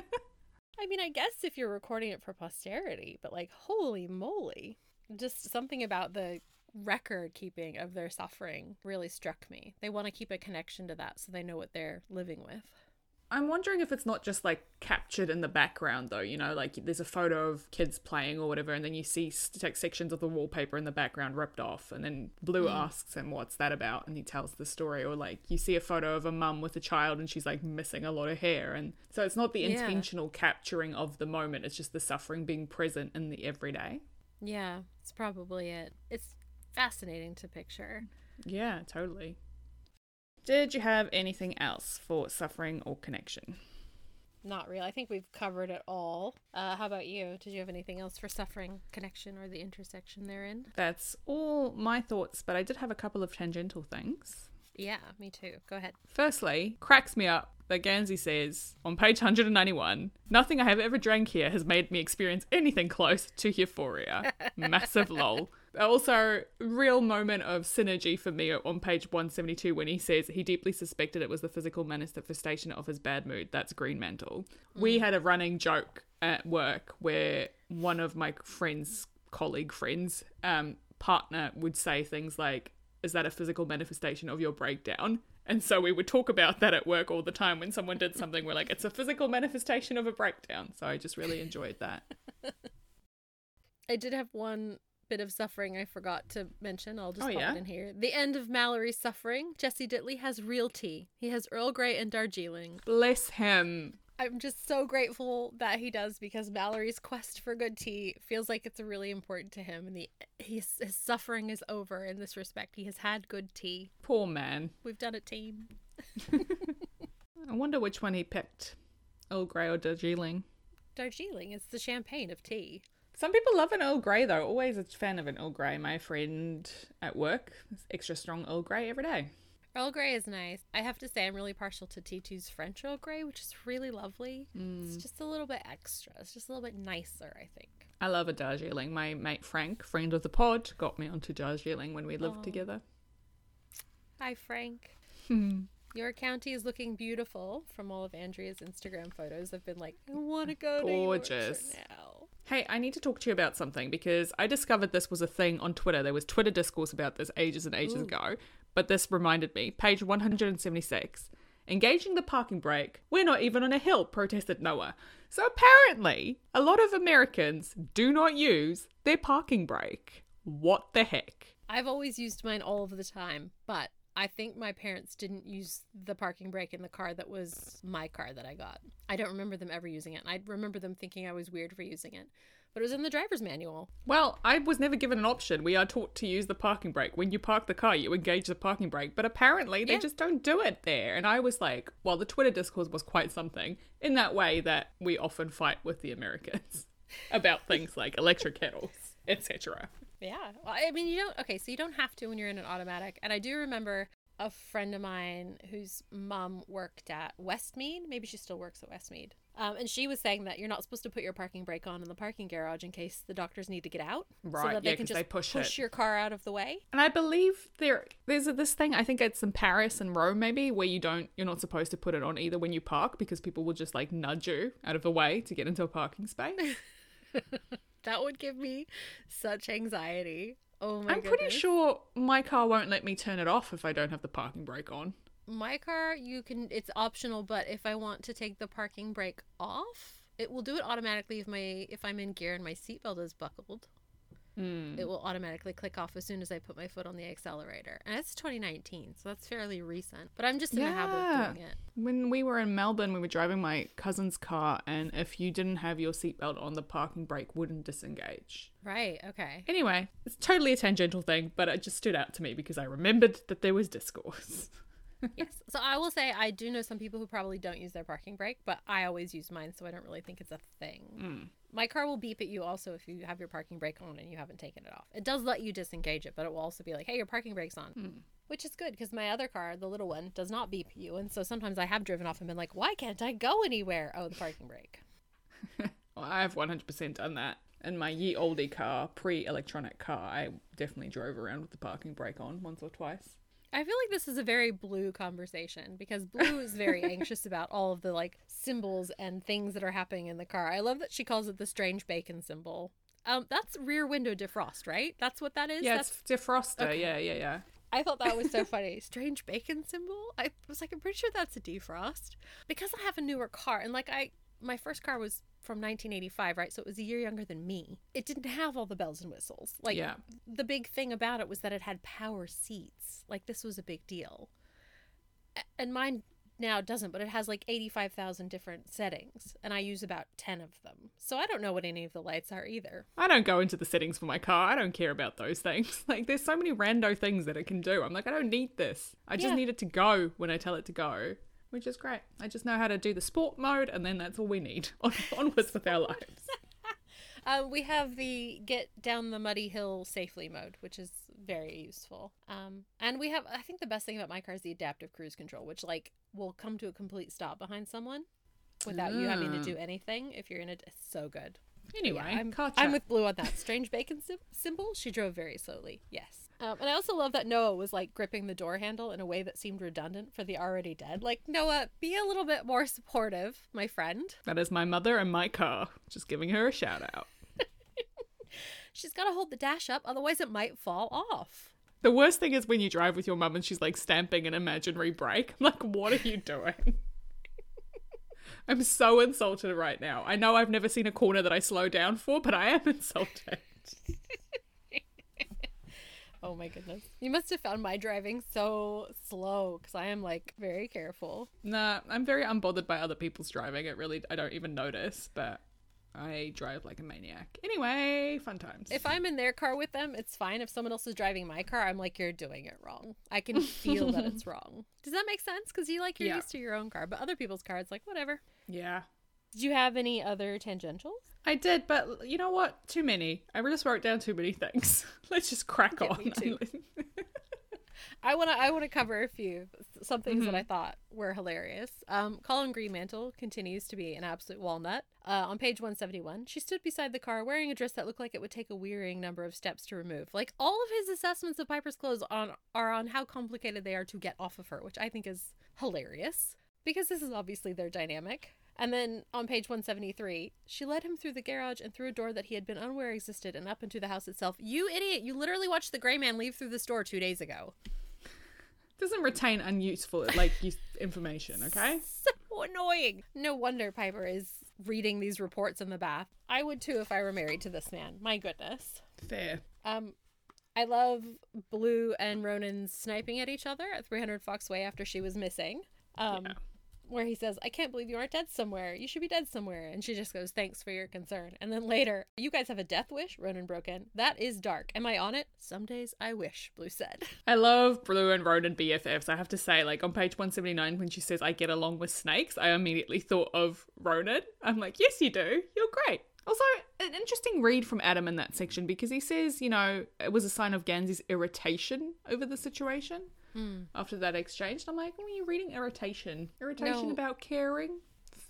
[SPEAKER 1] I mean, I guess if you're recording it for posterity, but like, holy moly. Just something about the record keeping of their suffering really struck me. They want to keep a connection to that so they know what they're living with.
[SPEAKER 2] I'm wondering if it's not just like captured in the background though, you know, like there's a photo of kids playing or whatever, and then you see st- sections of the wallpaper in the background ripped off, and then Blue mm. asks him, What's that about? And he tells the story, or like you see a photo of a mum with a child and she's like missing a lot of hair. And so it's not the
[SPEAKER 1] Yeah.
[SPEAKER 2] intentional capturing of the moment, it's just the suffering being present in the everyday.
[SPEAKER 1] Yeah, it's probably it. It's fascinating to picture.
[SPEAKER 2] Yeah, totally. Did you have anything else for suffering or connection?
[SPEAKER 1] Not real. I think we've covered it all. Uh, how about you? Did you have anything else for suffering, connection, or the intersection therein?
[SPEAKER 2] That's all my thoughts, but I did have a couple of tangential things.
[SPEAKER 1] Yeah, me too. Go ahead.
[SPEAKER 2] Firstly, cracks me up that Gansey says on page 191 Nothing I have ever drank here has made me experience anything close to euphoria. Massive lol. Also, real moment of synergy for me on page 172 when he says he deeply suspected it was the physical manifestation of his bad mood. That's Greenmantle. We had a running joke at work where one of my friends, colleague friends, um, partner would say things like, Is that a physical manifestation of your breakdown? And so we would talk about that at work all the time when someone did something. We're like, it's a physical manifestation of a breakdown. So I just really enjoyed that.
[SPEAKER 1] I did have one bit of suffering I forgot to mention. I'll just
[SPEAKER 2] Oh,
[SPEAKER 1] pop
[SPEAKER 2] yeah?
[SPEAKER 1] it in here. The end of Malory's suffering. Jesse Dittley has real tea. He has Earl Grey and Darjeeling.
[SPEAKER 2] Bless him.
[SPEAKER 1] I'm just so grateful that he does because Malory's quest for good tea feels like it's really important to him, and the his, his suffering is over in this respect. He has had good tea.
[SPEAKER 2] Poor man.
[SPEAKER 1] We've done it, team.
[SPEAKER 2] I wonder which one he picked Earl Grey or Darjeeling.
[SPEAKER 1] Darjeeling is the champagne of tea.
[SPEAKER 2] Some people love an Earl Grey though. Always a fan of an Earl Grey. My friend at work, extra strong Earl Grey every day.
[SPEAKER 1] Earl Grey is nice. I have to say, I'm really partial to T2's French Earl Grey, which is really lovely. It's mm. just a little bit extra. It's just a little bit nicer, I think.
[SPEAKER 2] I love a Darjeeling. My mate Frank, friend of the pod, got me onto Darjeeling when we lived
[SPEAKER 1] Aw.
[SPEAKER 2] together.
[SPEAKER 1] Hi, Frank. Your county is looking beautiful from all of Andrea's Instagram photos. I've been like, I want to go to Yorkshire
[SPEAKER 2] Gorgeous. Hey, I need to talk to you about something because I discovered this was a thing on Twitter. There was Twitter discourse about this ages and ages
[SPEAKER 1] Ooh.
[SPEAKER 2] ago, but this reminded me. Page 176. Engaging the parking brake. We're not even on a hill, protested Noah. So apparently, a lot of Americans do not use their parking brake. What the heck?
[SPEAKER 1] I've always used mine all of the time, but I think my parents didn't use the parking brake in the car that was my car that I got. I don't remember them ever using it. and I remember them thinking I was weird for using it, but it was in the driver's manual.
[SPEAKER 2] Well, I was never given an option. We are taught to use the parking brake. When you park the car, you engage the parking brake, but apparently they
[SPEAKER 1] Yeah.
[SPEAKER 2] just don't do it there. And I was like, well, the Twitter discourse was quite something in that way that we often fight with the Americans about things like electric kettles, etc.
[SPEAKER 1] Yeah. Well, I mean, you don't. Okay, so you don't have to when you're in an automatic. And I do remember a friend of mine whose mom worked at Westmead. Maybe she still works at Westmead. Um, and she was saying that you're not supposed to put your parking brake on in the parking garage in case the doctors need to get out, so
[SPEAKER 2] Right,
[SPEAKER 1] that
[SPEAKER 2] yeah,
[SPEAKER 1] they can just
[SPEAKER 2] they push it.
[SPEAKER 1] your car out of the way.
[SPEAKER 2] And I believe there there's a, this thing. I think it's in Paris and Rome, maybe, where you don't you're not supposed to put it on either when you park because people will just like nudge you out of the way to get into a parking space.
[SPEAKER 1] That would give me such anxiety. Oh my god.
[SPEAKER 2] I'm pretty sure my car won't let me turn it off if I don't have the parking brake on.
[SPEAKER 1] my car you can it's optional but if i want to take the parking brake off it will do it automatically if my if i'm in gear and my seatbelt is buckled
[SPEAKER 2] Mm.
[SPEAKER 1] it will automatically click off as soon as i put my foot on the accelerator and it's 2019 so that's fairly recent but i'm just in the habit of doing it
[SPEAKER 2] When we were in Melbourne, we were driving my cousin's car, and if you didn't have your seatbelt on, the parking brake wouldn't disengage.
[SPEAKER 1] right okay
[SPEAKER 2] Anyway, it's totally a tangential thing, but it just stood out to me because I remembered that there was discourse.
[SPEAKER 1] yes so i will say i do know some people who probably don't use their parking brake but i always use mine so i don't really think it's a thing
[SPEAKER 2] Mm.
[SPEAKER 1] My car will beep at you also if you have your parking brake on and you haven't taken it off it does let you disengage it but it will also be like hey your parking brake's on
[SPEAKER 2] Mm.
[SPEAKER 1] which is good because my other car the little one does not beep you and so sometimes i have driven off and been like why can't i go anywhere oh the parking brake
[SPEAKER 2] Well, I've 100% done that. In my ye oldie car, pre electronic car, I definitely drove around with the parking brake on once or twice.
[SPEAKER 1] I feel like this is a very blue conversation because Blue is very anxious about all of the like symbols and things that are happening in the car. I love that she calls it the strange bacon symbol. Um, that's rear window defrost, right? That's what that is.
[SPEAKER 2] Yeah,
[SPEAKER 1] that's
[SPEAKER 2] it's defroster.
[SPEAKER 1] Okay.
[SPEAKER 2] Yeah, yeah, yeah.
[SPEAKER 1] I thought that was so funny. Strange bacon symbol. I was like, I'm pretty sure that's a defrost because I have a newer car, and like I, my first car was from 1985, right? So it was a year younger than me. It didn't have all the bells and whistles. Like
[SPEAKER 2] Yeah.
[SPEAKER 1] the big thing about it was that it had power seats. Like this was a big deal. And mine now doesn't, but it has like 85,000 different settings, and I use about 10 of them. So I don't know what any of the lights are either.
[SPEAKER 2] I don't go into the settings for my car. I don't care about those things. Like, there's so many rando things that it can do. I'm like, I don't need this. I just
[SPEAKER 1] Yeah.
[SPEAKER 2] need it to go when I tell it to go, which is great. I just know how to do the sport mode, and then that's all we need. On- onwards with our lives.
[SPEAKER 1] Uh, we have the get down the muddy hill safely mode, which is very useful. Um, and we have, I think the best thing about my car is the adaptive cruise control, which like will come to a complete stop behind someone without you having to
[SPEAKER 2] Ah.
[SPEAKER 1] do anything. If you're in it, it's so good.
[SPEAKER 2] Anyway,
[SPEAKER 1] Yeah, I'm,
[SPEAKER 2] car
[SPEAKER 1] I'm with Blue on that strange bacon sim- symbol. She drove very slowly. Yes. Um, and I also love that Noah was like gripping the door handle in a way that seemed redundant for the already dead. Like, Noah, be a little bit more supportive, my friend.
[SPEAKER 2] That is my mother and my car. Just giving her a shout out.
[SPEAKER 1] She's got to hold the dash up, otherwise, it might fall off.
[SPEAKER 2] The worst thing is when you drive with your mum and she's like stamping an imaginary brake. I'm like, what are you doing? I'm so insulted right now. I know I've never seen a corner that I slow down for, but I am insulted.
[SPEAKER 1] Oh my goodness. You must have found my driving so slow because I am like very careful.
[SPEAKER 2] Nah, I'm very unbothered by other people's driving. It really, I don't even notice, but I drive like a maniac. Anyway, fun times.
[SPEAKER 1] If I'm in their car with them, it's fine. If someone else is driving my car, I'm like, you're doing it wrong. I can feel that it's wrong. Does that make sense? Because you like, you're
[SPEAKER 2] Yeah.
[SPEAKER 1] used to your own car, but other people's car, it's like, whatever.
[SPEAKER 2] Yeah,
[SPEAKER 1] Did you have any other tangentials?
[SPEAKER 2] I did, but you know what? Too many. I just wrote down too many things. Let's just crack
[SPEAKER 1] Yeah,
[SPEAKER 2] on.
[SPEAKER 1] I want to I want to cover a few some things that I thought were hilarious. Um, Colin Greenmantle continues to be an absolute walnut. Uh, on page 171, she stood beside the car wearing a dress that looked like it would take a wearying number of steps to remove. Like all of his assessments of Piper's clothes on are on how complicated they are to get off of her, which I think is hilarious because this is obviously their dynamic. And then on page 173, she led him through the garage and through a door that he had been unaware existed and up into the house itself. You idiot! You literally watched the gray man leave through this door two days ago.
[SPEAKER 2] Doesn't retain unuseful like information. Okay.
[SPEAKER 1] so annoying. No wonder Piper is reading these reports in the bath. I would too if I were married to this man. My goodness.
[SPEAKER 2] Fair.
[SPEAKER 1] Um, I love Blue and Ronan sniping at each other at 300 Fox Way after she was missing. Um,
[SPEAKER 2] Yeah.
[SPEAKER 1] Where he says, "I can't believe you aren't dead somewhere. You should be dead somewhere." And she just goes, "Thanks for your concern." And then later, "You guys have a death wish?" Ronan broke in. "That is dark. Am I on it?" "Some days I wish," Blue said.
[SPEAKER 2] I love Blue and Ronan BFFs. I have to say, like on page 179, when she says, I get along with snakes, I immediately thought of Ronan. I'm like, yes, you do. You're great. Also, an interesting read from Adam in that section because he says, you know, it was a sign of Gansey's irritation over the situation after that exchange. And I'm like, oh, you're reading irritation. Irritation
[SPEAKER 1] No.
[SPEAKER 2] about caring?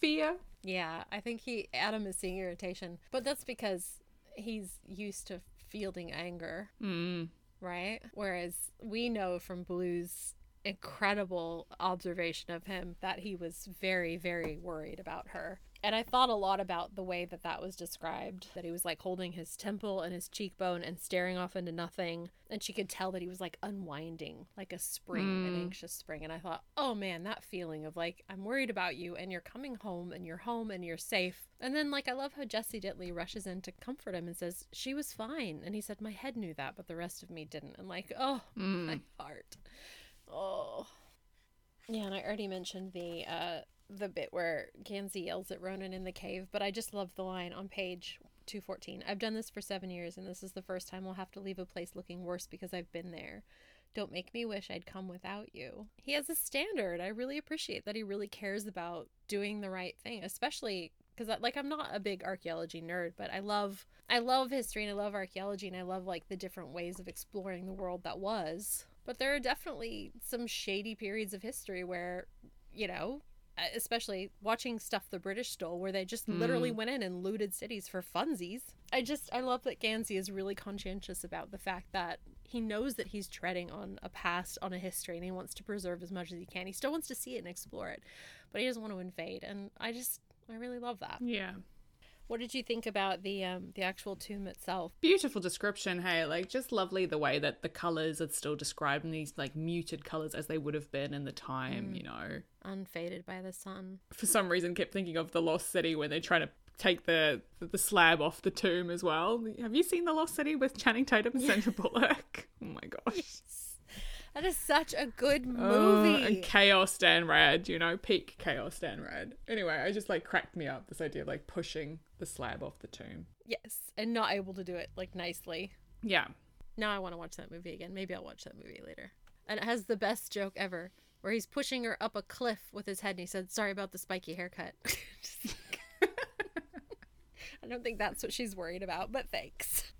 [SPEAKER 2] Fear?
[SPEAKER 1] Yeah, I think he Adam is seeing irritation, but that's because he's used to fielding anger,
[SPEAKER 2] Mm.
[SPEAKER 1] right? Whereas we know from Blue's incredible observation of him that he was very, very worried about her. And I thought a lot about the way that that was described that he was like holding his temple and his cheekbone and staring off into nothing. And she could tell that he was like unwinding, like a spring, an anxious spring. And I thought, oh man, that feeling of like, I'm worried about you and you're coming home and you're home and you're safe. And then, like, I love how Jesse Dittley rushes in to comfort him and says, she was fine. And he said, my head knew that, but the rest of me didn't. And like, oh, my heart. Oh. Yeah, and I already mentioned the uh the bit where Gansey yells at Ronan in the cave, but I just love the line on page 214. I've done this for 7 years and this is the first time I'll have to leave a place looking worse because I've been there. Don't make me wish I'd come without you. He has a standard. I really appreciate that he really cares about doing the right thing, especially because like I'm not a big archaeology nerd, but I love I love history and I love archaeology and I love like the different ways of exploring the world that was. But there are definitely some shady periods of history where, you know, especially watching stuff the British stole, where they just literally went in and looted cities for funsies. I just, I love that Gansey is really conscientious about the fact that he knows that he's treading on a past, on a history, and he wants to preserve as much as he can. He still wants to see it and explore it, but he doesn't want to invade. And I just, I really love that.
[SPEAKER 2] Yeah.
[SPEAKER 1] What did you think about the um the actual tomb itself?
[SPEAKER 2] Beautiful description, hey, like just lovely the way that the colors are still described in these like muted colors as they would have been in the time,
[SPEAKER 1] Mm.
[SPEAKER 2] you know.
[SPEAKER 1] Unfaded by the sun.
[SPEAKER 2] For some reason kept thinking of the Lost City when they're trying to take the the slab off the tomb as well. Have you seen the Lost City with Channing Tatum and Sandra Bullock? Oh my gosh.
[SPEAKER 1] That is such a good
[SPEAKER 2] Uh,
[SPEAKER 1] movie.
[SPEAKER 2] and chaos Dan Rad, you know, peak chaos Dan Rad. Anyway, I just like cracked me up this idea of like pushing the slab off the tomb.
[SPEAKER 1] yes, and not able to do it like nicely.
[SPEAKER 2] Yeah.
[SPEAKER 1] Now I want to watch that movie again. Maybe I'll watch that movie later. And it has the best joke ever, where he's pushing her up a cliff with his head, and he said, "Sorry about the spiky haircut." I don't think that's what she's worried about, but thanks.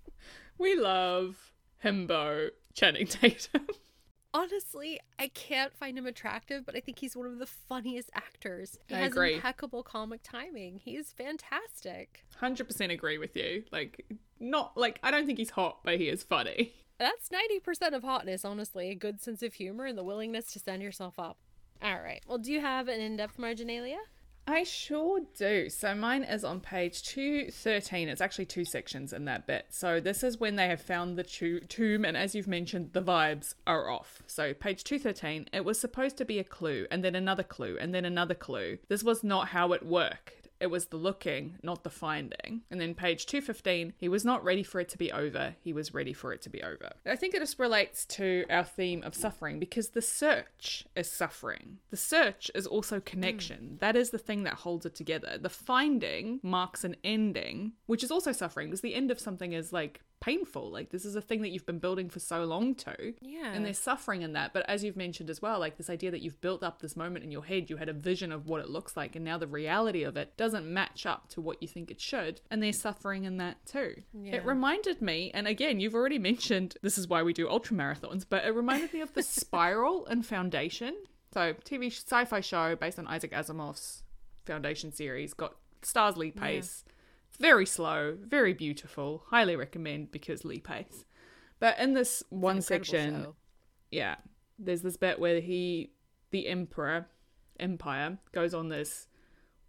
[SPEAKER 2] We love himbo Channing Tatum.
[SPEAKER 1] Honestly, I can't find him attractive, but I think he's one of the funniest actors. He
[SPEAKER 2] I
[SPEAKER 1] has
[SPEAKER 2] agree.
[SPEAKER 1] impeccable comic timing. He is fantastic.
[SPEAKER 2] 100% agree with you. Like, not like, I don't think he's hot, but he is funny.
[SPEAKER 1] That's 90% of hotness, honestly. A good sense of humor and the willingness to send yourself up. All right. Well, do you have an in depth marginalia?
[SPEAKER 2] I sure do. So mine is on page 213. It's actually two sections in that bit. So this is when they have found the to- tomb, and as you've mentioned, the vibes are off. So page 213, it was supposed to be a clue, and then another clue, and then another clue. This was not how it worked. It was the looking, not the finding. And then page 215, he was not ready for it to be over. He was ready for it to be over. I think it just relates to our theme of suffering because the search is suffering. The search is also connection. Hmm. That is the thing that holds it together. The finding marks an ending, which is also suffering because the end of something is like painful. Like this is a thing that you've been building for so long to.
[SPEAKER 1] Yeah.
[SPEAKER 2] And they're suffering in that. But as you've mentioned as well, like this idea that you've built up this moment in your head, you had a vision of what it looks like, and now the reality of it doesn't match up to what you think it should. And they're suffering in that too.
[SPEAKER 1] Yeah.
[SPEAKER 2] It reminded me, and again, you've already mentioned this is why we do ultra marathons, but it reminded me of the spiral and foundation. So TV sci-fi show based on Isaac Asimov's Foundation series, got stars Lee Pace. Very slow, very beautiful. Highly recommend because Lee Pace. But in this one section,
[SPEAKER 1] show.
[SPEAKER 2] yeah, there's this bit where he, the emperor, empire, goes on this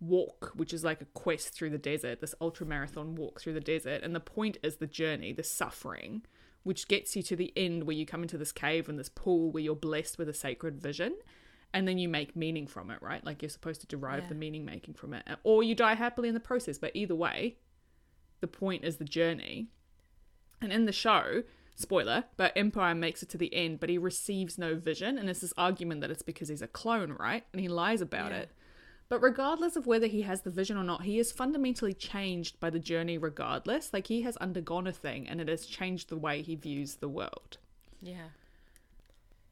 [SPEAKER 2] walk, which is like a quest through the desert, this ultra marathon walk through the desert. And the point is the journey, the suffering, which gets you to the end where you come into this cave and this pool where you're blessed with a sacred vision. And then you make meaning from it, right? Like you're supposed to derive
[SPEAKER 1] Yeah.
[SPEAKER 2] the meaning making from it. Or you die happily in the process. But either way, the point is the journey. And in the show, spoiler, but Empire makes it to the end, but he receives no vision. And it's this argument that it's because he's a clone, right? And he lies about
[SPEAKER 1] Yeah.
[SPEAKER 2] it. But regardless of whether he has the vision or not, he is fundamentally changed by the journey, regardless. Like he has undergone a thing and it has changed the way he views the world.
[SPEAKER 1] Yeah.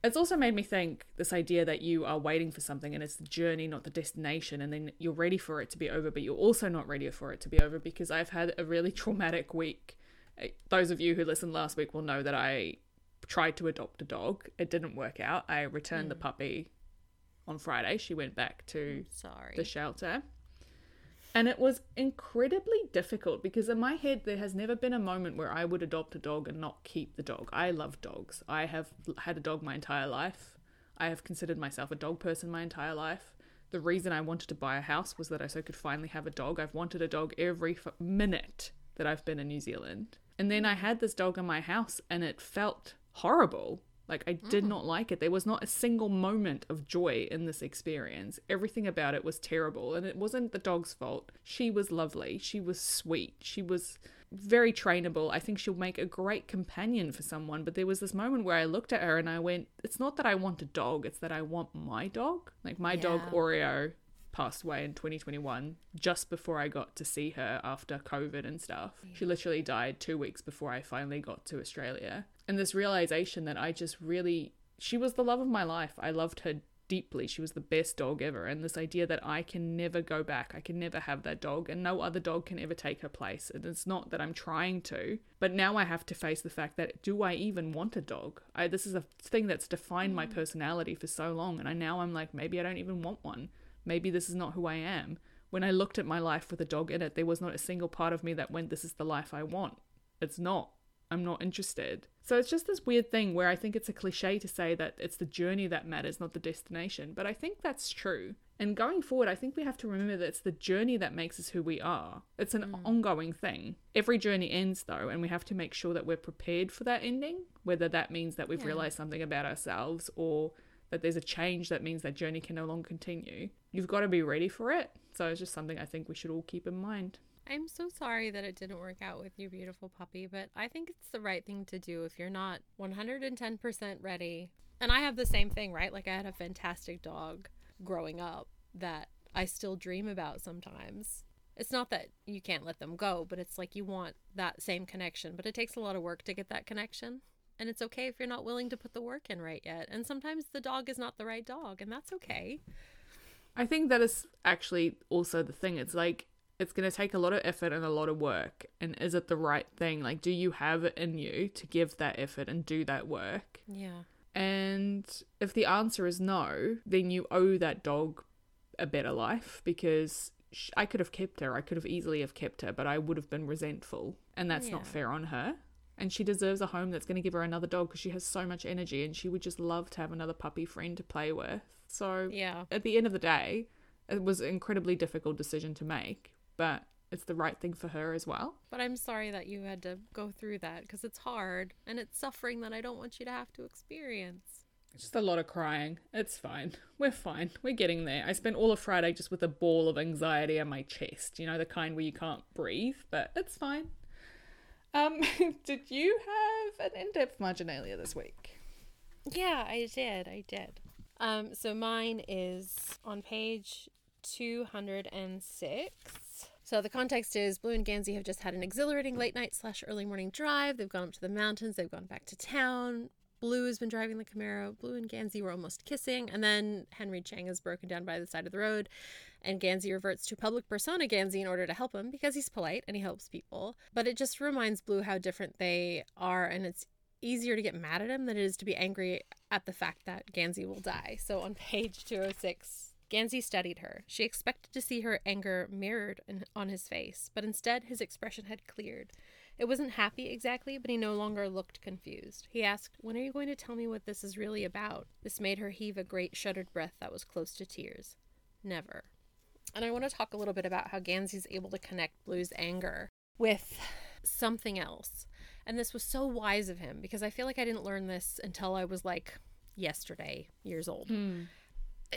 [SPEAKER 2] It's also made me think this idea that you are waiting for something and it's the journey, not the destination, and then you're ready for it to be over, but you're also not ready for it to be over because I've had a really traumatic week. Uh, Those of you who listened last week will know that I tried to adopt a dog. It didn't work out. I returned the puppy on Friday. She went back to
[SPEAKER 1] Sorry.
[SPEAKER 2] the shelter. And it was incredibly difficult because in my head, there has never been a moment where I would adopt a dog and not keep the dog. I love dogs. I have had a dog my entire life. I have considered myself a dog person my entire life. The reason I wanted to buy a house was that I so could finally have a dog. I've wanted a dog every minute that I've been in New Zealand. And then I had this dog in my house and it felt horrible. Like I did mm. not like it. There was not a single moment of joy in this experience. Everything about it was terrible and it wasn't the dog's fault. She was lovely. She was sweet. She was very trainable. I think she'll make a great companion for someone, but there was this moment where I looked at her and I went, it's not that I want a dog, it's that I want my dog. Like my dog Oreo passed away in 2021 just before I got to see her after COVID and stuff. She literally died 2 weeks before I finally got to Australia. And this realization that I just really she was the love of my life. I loved her deeply. She was the best dog ever. And this idea that I can never go back, I can never have that dog, and no other dog can ever take her place. And it's not that I'm trying to, but now I have to face the fact that do I even want a dog? I, this is a thing that's defined my mm. personality for so long. And I now I'm like, maybe I don't even want one. Maybe this is not who I am. When I looked at my life with a dog in it, there was not a single part of me that went, this is the life I want. It's not. I'm not interested. So it's just this weird thing where I think it's a cliche to say that it's the journey that matters, not the destination. But I think that's true. And going forward, I think we have to remember that it's the journey that makes us who we are. It's an mm. ongoing thing. Every journey ends, though, and we have to make sure that we're prepared for that ending, whether that means that we've yeah. realized something about ourselves or that there's a change that means that journey can no longer continue. You've got to be ready for it. So it's just something I think we should all keep in mind.
[SPEAKER 1] I'm so sorry that it didn't work out with your beautiful puppy, but I think it's the right thing to do if you're not 110% ready. And I have the same thing, right? Like I had a fantastic dog growing up that I still dream about sometimes. It's not that you can't let them go, but it's like you want that same connection, but it takes a lot of work to get that connection. And it's okay if you're not willing to put the work in right yet. And sometimes the dog is not the right dog, and that's okay.
[SPEAKER 2] I think that is actually also the thing. It's like it's going to take a lot of effort and a lot of work. And is it the right thing? Like, do you have it in you to give that effort and do that work?
[SPEAKER 1] Yeah.
[SPEAKER 2] And if the answer is no, then you owe that dog a better life because I could have kept her. I could have easily have kept her, but I would have been resentful, and that's yeah. not fair on her. And she deserves a home that's going to give her another dog because she has so much energy and she would just love to have another puppy friend to play with. So,
[SPEAKER 1] yeah.
[SPEAKER 2] At the end of the day, it was an incredibly difficult decision to make, but it's the right thing for her as well.
[SPEAKER 1] But I'm sorry that you had to go through that because it's hard and it's suffering that I don't want you to have to experience.
[SPEAKER 2] It's just a lot of crying. It's fine. We're fine. We're getting there. I spent all of Friday just with a ball of anxiety on my chest, you know, the kind where you can't breathe, but it's fine. Um, did you have an in-depth marginalia this week?
[SPEAKER 1] Yeah, I did. I did. Um, so mine is on page 206. So the context is Blue and Gansey have just had an exhilarating late night slash early morning drive. They've gone up to the mountains. They've gone back to town. Blue has been driving the Camaro. Blue and Gansey were almost kissing, and then Henry Cheng is broken down by the side of the road, and Gansey reverts to public persona Gansey in order to help him because he's polite and he helps people. But it just reminds Blue how different they are, and it's easier to get mad at him than it is to be angry at the fact that Gansey will die. So on page 206, Gansey studied her. She expected to see her anger mirrored in, on his face, but instead his expression had cleared. It wasn't happy exactly, but he no longer looked confused. He asked, When are you going to tell me what this is really about? This made her heave a great shuddered breath that was close to tears. Never. And I want to talk a little bit about how Gansey's able to connect Blue's anger with something else. And this was so wise of him because I feel like I didn't learn this until I was like yesterday years old.
[SPEAKER 2] Mm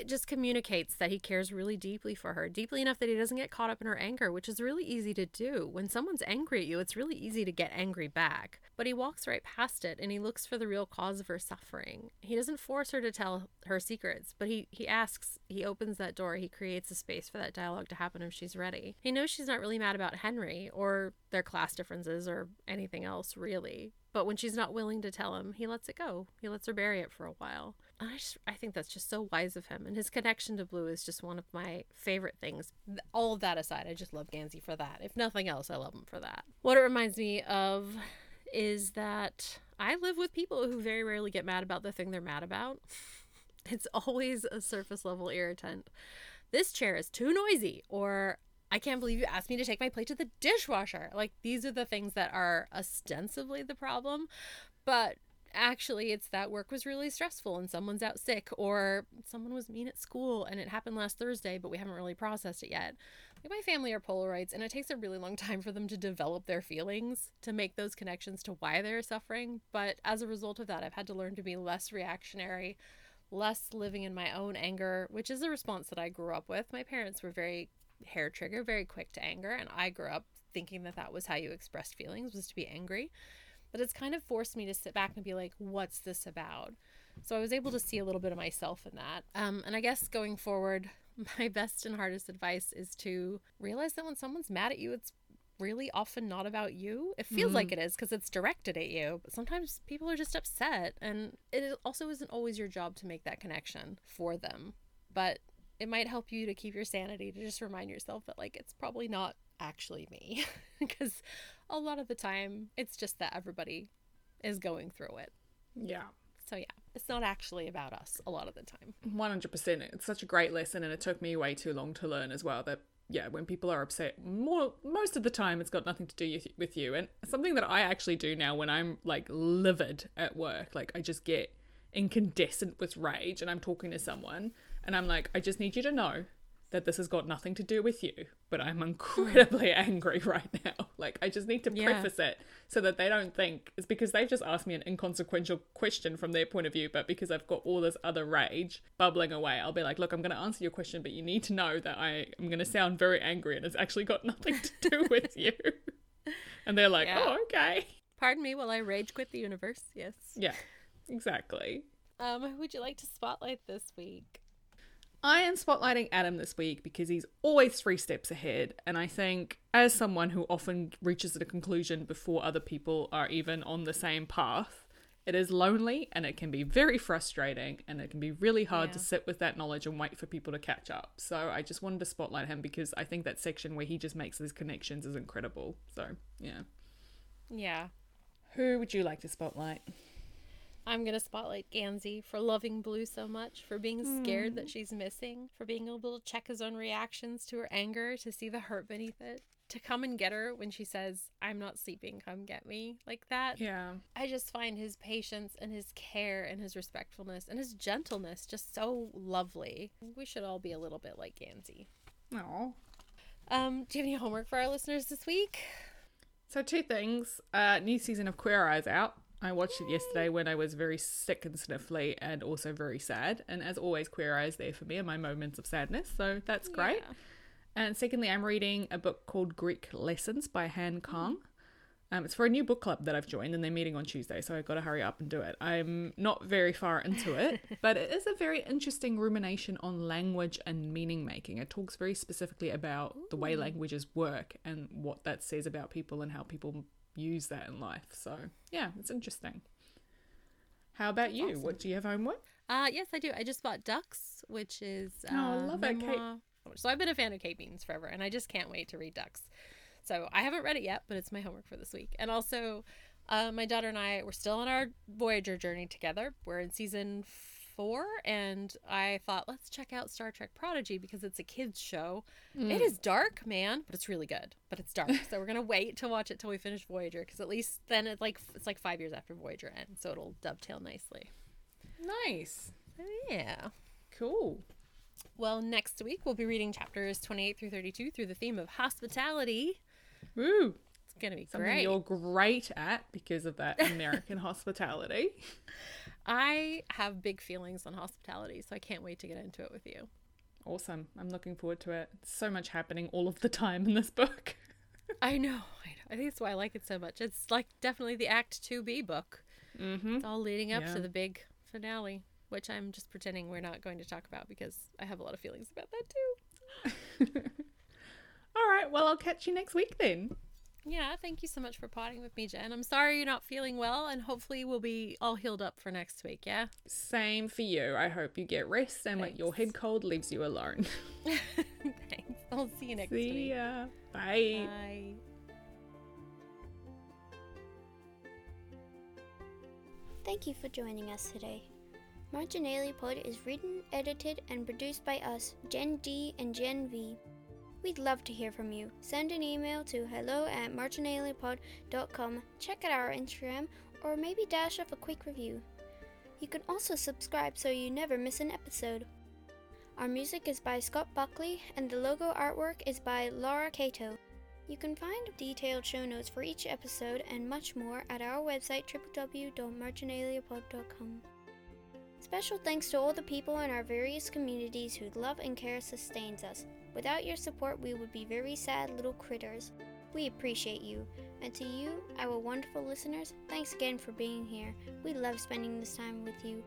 [SPEAKER 1] just communicates that he cares really deeply for her, deeply enough that he doesn't get caught up in her anger, which is really easy to do. When someone's angry at you, it's really easy to get angry back. But he walks right past it and he looks for the real cause of her suffering. He doesn't force her to tell her secrets, but he, he asks, he opens that door, he creates a space for that dialogue to happen if she's ready. He knows she's not really mad about Henry or their class differences or anything else, really. But when she's not willing to tell him, he lets it go. He lets her bury it for a while. I just I think that's just so wise of him. And his connection to Blue is just one of my favorite things. All of that aside, I just love Gansey for that. If nothing else, I love him for that. What it reminds me of is that I live with people who very rarely get mad about the thing they're mad about. It's always a surface level irritant. This chair is too noisy, or I can't believe you asked me to take my plate to the dishwasher. Like, these are the things that are ostensibly the problem, but actually it's that work was really stressful and someone's out sick or someone was mean at school and it happened last Thursday but we haven't really processed it yet. Like my family are Polaroids and it takes a really long time for them to develop their feelings to make those connections to why they're suffering, but as a result of that I've had to learn to be less reactionary, less living in my own anger, which is a response that I grew up with. My parents were very hair trigger, very quick to anger and I grew up thinking that that was how you expressed feelings was to be angry but it's kind of forced me to sit back and be like, what's this about? So I was able to see a little bit of myself in that. Um, and I guess going forward, my best and hardest advice is to realize that when someone's mad at you, it's really often not about you. It feels mm-hmm. like it is because it's directed at you, but sometimes people are just upset. And it also isn't always your job to make that connection for them. But it might help you to keep your sanity to just remind yourself that, like, it's probably not actually me because a lot of the time it's just that everybody is going through it.
[SPEAKER 2] Yeah.
[SPEAKER 1] So yeah, it's not actually about us a lot of the time.
[SPEAKER 2] 100%. It's such a great lesson and it took me way too long to learn as well that yeah, when people are upset, more most of the time it's got nothing to do with you. And something that I actually do now when I'm like livid at work, like I just get incandescent with rage and I'm talking to someone and I'm like, I just need you to know that this has got nothing to do with you, but I'm incredibly angry right now. Like, I just need to
[SPEAKER 1] Yeah.
[SPEAKER 2] preface it so that they don't think it's because they've just asked me an inconsequential question from their point of view, but because I've got all this other rage bubbling away, I'll be like, look, I'm going to answer your question, but you need to know that I am going to sound very angry and it's actually got nothing to do with you. And they're like,
[SPEAKER 1] Yeah.
[SPEAKER 2] oh, okay.
[SPEAKER 1] Pardon me while I rage quit the universe. Yes.
[SPEAKER 2] Yeah, exactly.
[SPEAKER 1] Um, who would you like to spotlight this week?
[SPEAKER 2] I am spotlighting Adam this week because he's always three steps ahead. And I think, as someone who often reaches a conclusion before other people are even on the same path, it is lonely and it can be very frustrating and it can be really hard to sit with that knowledge and wait for people to catch up. So I just wanted to spotlight him because I think that section where he just makes these connections is incredible. So, yeah.
[SPEAKER 1] Yeah.
[SPEAKER 2] Who would you like to spotlight?
[SPEAKER 1] I'm gonna spotlight Gansey for loving Blue so much, for being scared that she's missing, for being able to check his own reactions to her anger, to see the hurt beneath it, to come and get her when she says, I'm not sleeping, come get me, like that.
[SPEAKER 2] Yeah.
[SPEAKER 1] I just find his patience and his care and his respectfulness and his gentleness just so lovely. We should all be a little bit like Gansey.
[SPEAKER 2] Oh.
[SPEAKER 1] Um, do you have any homework for our listeners this week?
[SPEAKER 2] So two things. Uh, new season of Queer Eyes out. I watched it yesterday when I was very sick and sniffly and also very sad. And as always, Queer Eyes there for me in my moments of sadness. So that's great.
[SPEAKER 1] Yeah.
[SPEAKER 2] And secondly, I'm reading a book called Greek Lessons by Han Kang. Um, it's for a new book club that I've joined, and they're meeting on Tuesday, so I've got to hurry up and do it. I'm not very far into it, but it is a very interesting rumination on language and meaning making. It talks very specifically about the way languages work and what that says about people and how people use that in life. So, yeah, it's interesting. How about you?
[SPEAKER 1] Awesome.
[SPEAKER 2] What do you have homework?
[SPEAKER 1] Uh, yes, I do. I just bought Ducks, which is uh,
[SPEAKER 2] Oh, I love it, Kate.
[SPEAKER 1] So I've been a fan of Kate Beaton's forever, and I just can't wait to read Ducks. So I haven't read it yet, but it's my homework for this week. And also, uh, my daughter and I we're still on our Voyager journey together. We're in season four, and I thought let's check out Star Trek Prodigy because it's a kids show. Hmm. It is dark, man, but it's really good. But it's dark, so we're gonna wait to watch it till we finish Voyager because at least then it like it's like five years after Voyager ends, so it'll dovetail nicely.
[SPEAKER 2] Nice.
[SPEAKER 1] Yeah.
[SPEAKER 2] Cool.
[SPEAKER 1] Well, next week we'll be reading chapters 28 through 32 through the theme of hospitality.
[SPEAKER 2] Woo.
[SPEAKER 1] It's going to be
[SPEAKER 2] Something
[SPEAKER 1] great.
[SPEAKER 2] you're great at because of that American hospitality.
[SPEAKER 1] I have big feelings on hospitality, so I can't wait to get into it with you.
[SPEAKER 2] Awesome. I'm looking forward to it. So much happening all of the time in this book.
[SPEAKER 1] I know. I know. I think that's why I like it so much. It's like definitely the Act 2B book.
[SPEAKER 2] Mm-hmm.
[SPEAKER 1] It's all leading up
[SPEAKER 2] Yeah.
[SPEAKER 1] to the big finale, which I'm just pretending we're not going to talk about because I have a lot of feelings about that too.
[SPEAKER 2] All right. Well, I'll catch you next week then.
[SPEAKER 1] Yeah, thank you so much for potting with me, Jen. I'm sorry you're not feeling well, and hopefully we'll be all healed up for next week, yeah?
[SPEAKER 2] Same for you. I hope you get rest and that your head cold leaves you alone.
[SPEAKER 1] Thanks. I'll see you next
[SPEAKER 2] See
[SPEAKER 1] week.
[SPEAKER 2] ya. Bye.
[SPEAKER 1] Bye.
[SPEAKER 3] Thank you for joining us today. Marginalia Pod is written, edited, and produced by us, Gen D and Gen V. We'd love to hear from you. Send an email to hello at marginaliapod.com, check out our Instagram, or maybe dash off a quick review. You can also subscribe so you never miss an episode. Our music is by Scott Buckley, and the logo artwork is by Laura Cato. You can find detailed show notes for each episode and much more at our website www.marginaliapod.com. Special thanks to all the people in our various communities whose love and care sustains us. Without your support, we would be very sad little critters. We appreciate you. And to you, our wonderful listeners, thanks again for being here. We love spending this time with you.